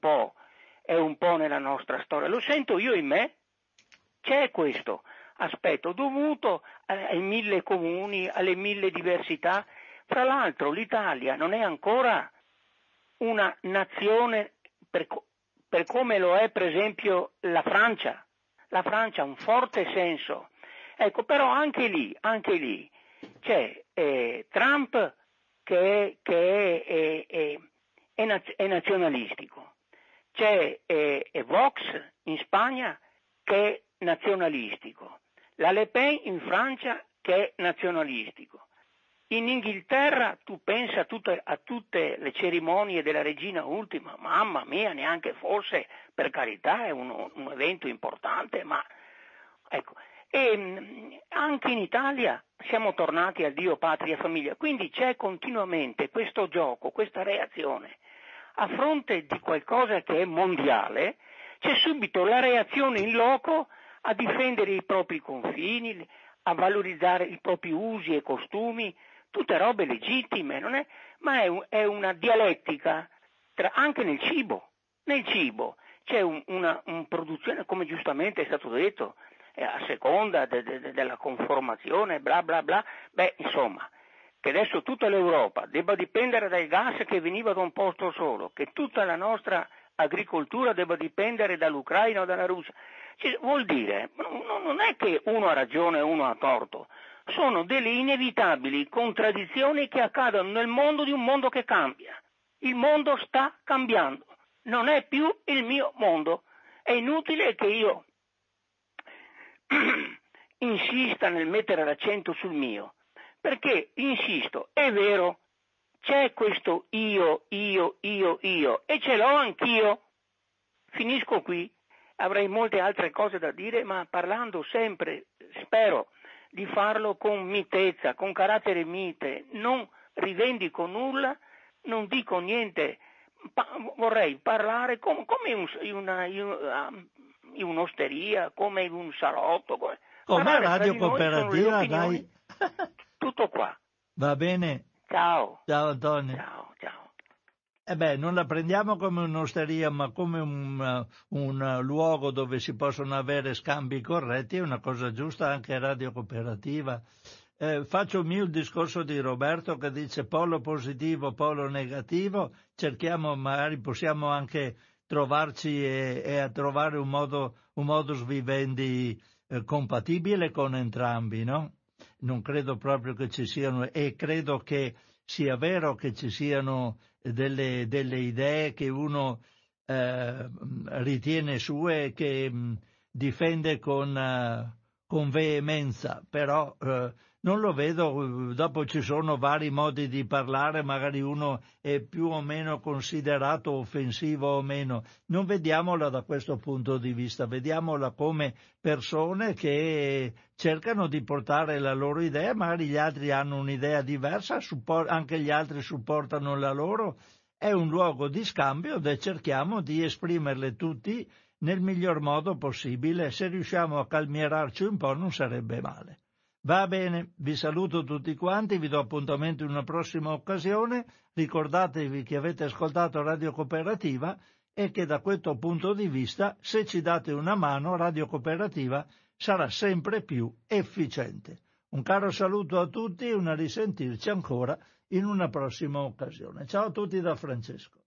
è un po' nella nostra storia, lo sento io in me, c'è questo aspetto dovuto ai mille comuni, alle mille diversità. Fra l'altro l'Italia non è ancora una nazione per, per come lo è per esempio la Francia. La Francia ha un forte senso. Ecco, però anche lì, anche lì c'è eh, Trump che, è, che è, è, è, nazionalistico, c'è eh, Vox in Spagna che è nazionalistico, la Le Pen in Francia che è nazionalistico. In Inghilterra tu pensi a tutte, a tutte, le cerimonie della regina ultima, mamma mia, neanche forse, per carità, è un, un evento importante, ma ecco. E mm, anche in Italia siamo tornati al Dio, patria, famiglia, quindi c'è continuamente questo gioco, questa reazione. A fronte di qualcosa che è mondiale, c'è subito la reazione in loco a difendere i propri confini, a valorizzare i propri usi e costumi, tutte robe legittime, è? ma è, è, una dialettica tra, anche nel cibo. Nel cibo c'è un, una un produzione, come giustamente è stato detto, eh, a seconda de, de, della conformazione, bla bla bla, beh, insomma, che adesso tutta l'Europa debba dipendere dal gas che veniva da un posto solo, che tutta la nostra agricoltura debba dipendere dall'Ucraina o dalla Russia, cioè, vuol dire, non è che uno ha ragione e uno ha torto, sono delle inevitabili contraddizioni che accadono nel mondo di un mondo che cambia. Il mondo sta cambiando, non è più il mio mondo. È inutile che io insista nel mettere l'accento sul mio, perché, insisto, è vero, c'è questo io, io, io, io, e ce l'ho anch'io. Finisco qui, avrei molte altre cose da dire, ma parlando sempre, spero, di farlo con mitezza, con carattere mite, non rivendico nulla, non dico niente, pa- vorrei parlare com- come un, una, in, in un'osteria, come in un salotto. Come, come radio cooperativa, dai. Tutto qua. Va bene. Ciao. Ciao Antonio. Ciao, ciao. Eh beh, non la prendiamo come un'osteria, ma come un, uh, un uh, luogo dove si possono avere scambi corretti, è una cosa giusta anche radio cooperativa. Eh, faccio mio il discorso di Roberto che dice polo positivo, polo negativo, cerchiamo, magari possiamo anche trovarci e, e trovare un modo, un modus vivendi eh, compatibile con entrambi, no? Non credo proprio che ci siano, e credo che sia vero che ci siano delle, delle idee che uno eh, ritiene sue che mh, difende con, uh, con, veemenza, però uh, non lo vedo, dopo ci sono vari modi di parlare, magari uno è più o meno considerato offensivo o meno, non vediamola da questo punto di vista, vediamola come persone che cercano di portare la loro idea, magari gli altri hanno un'idea diversa, anche gli altri supportano la loro, è un luogo di scambio e cerchiamo di esprimerle tutti nel miglior modo possibile, se riusciamo a calmierarci un po' non sarebbe male. Va bene, vi saluto tutti quanti, vi do appuntamento in una prossima occasione, ricordatevi che avete ascoltato Radio Cooperativa e che da questo punto di vista, se ci date una mano, Radio Cooperativa sarà sempre più efficiente. Un caro saluto a tutti e una risentirci ancora in una prossima occasione. Ciao a tutti da Francesco.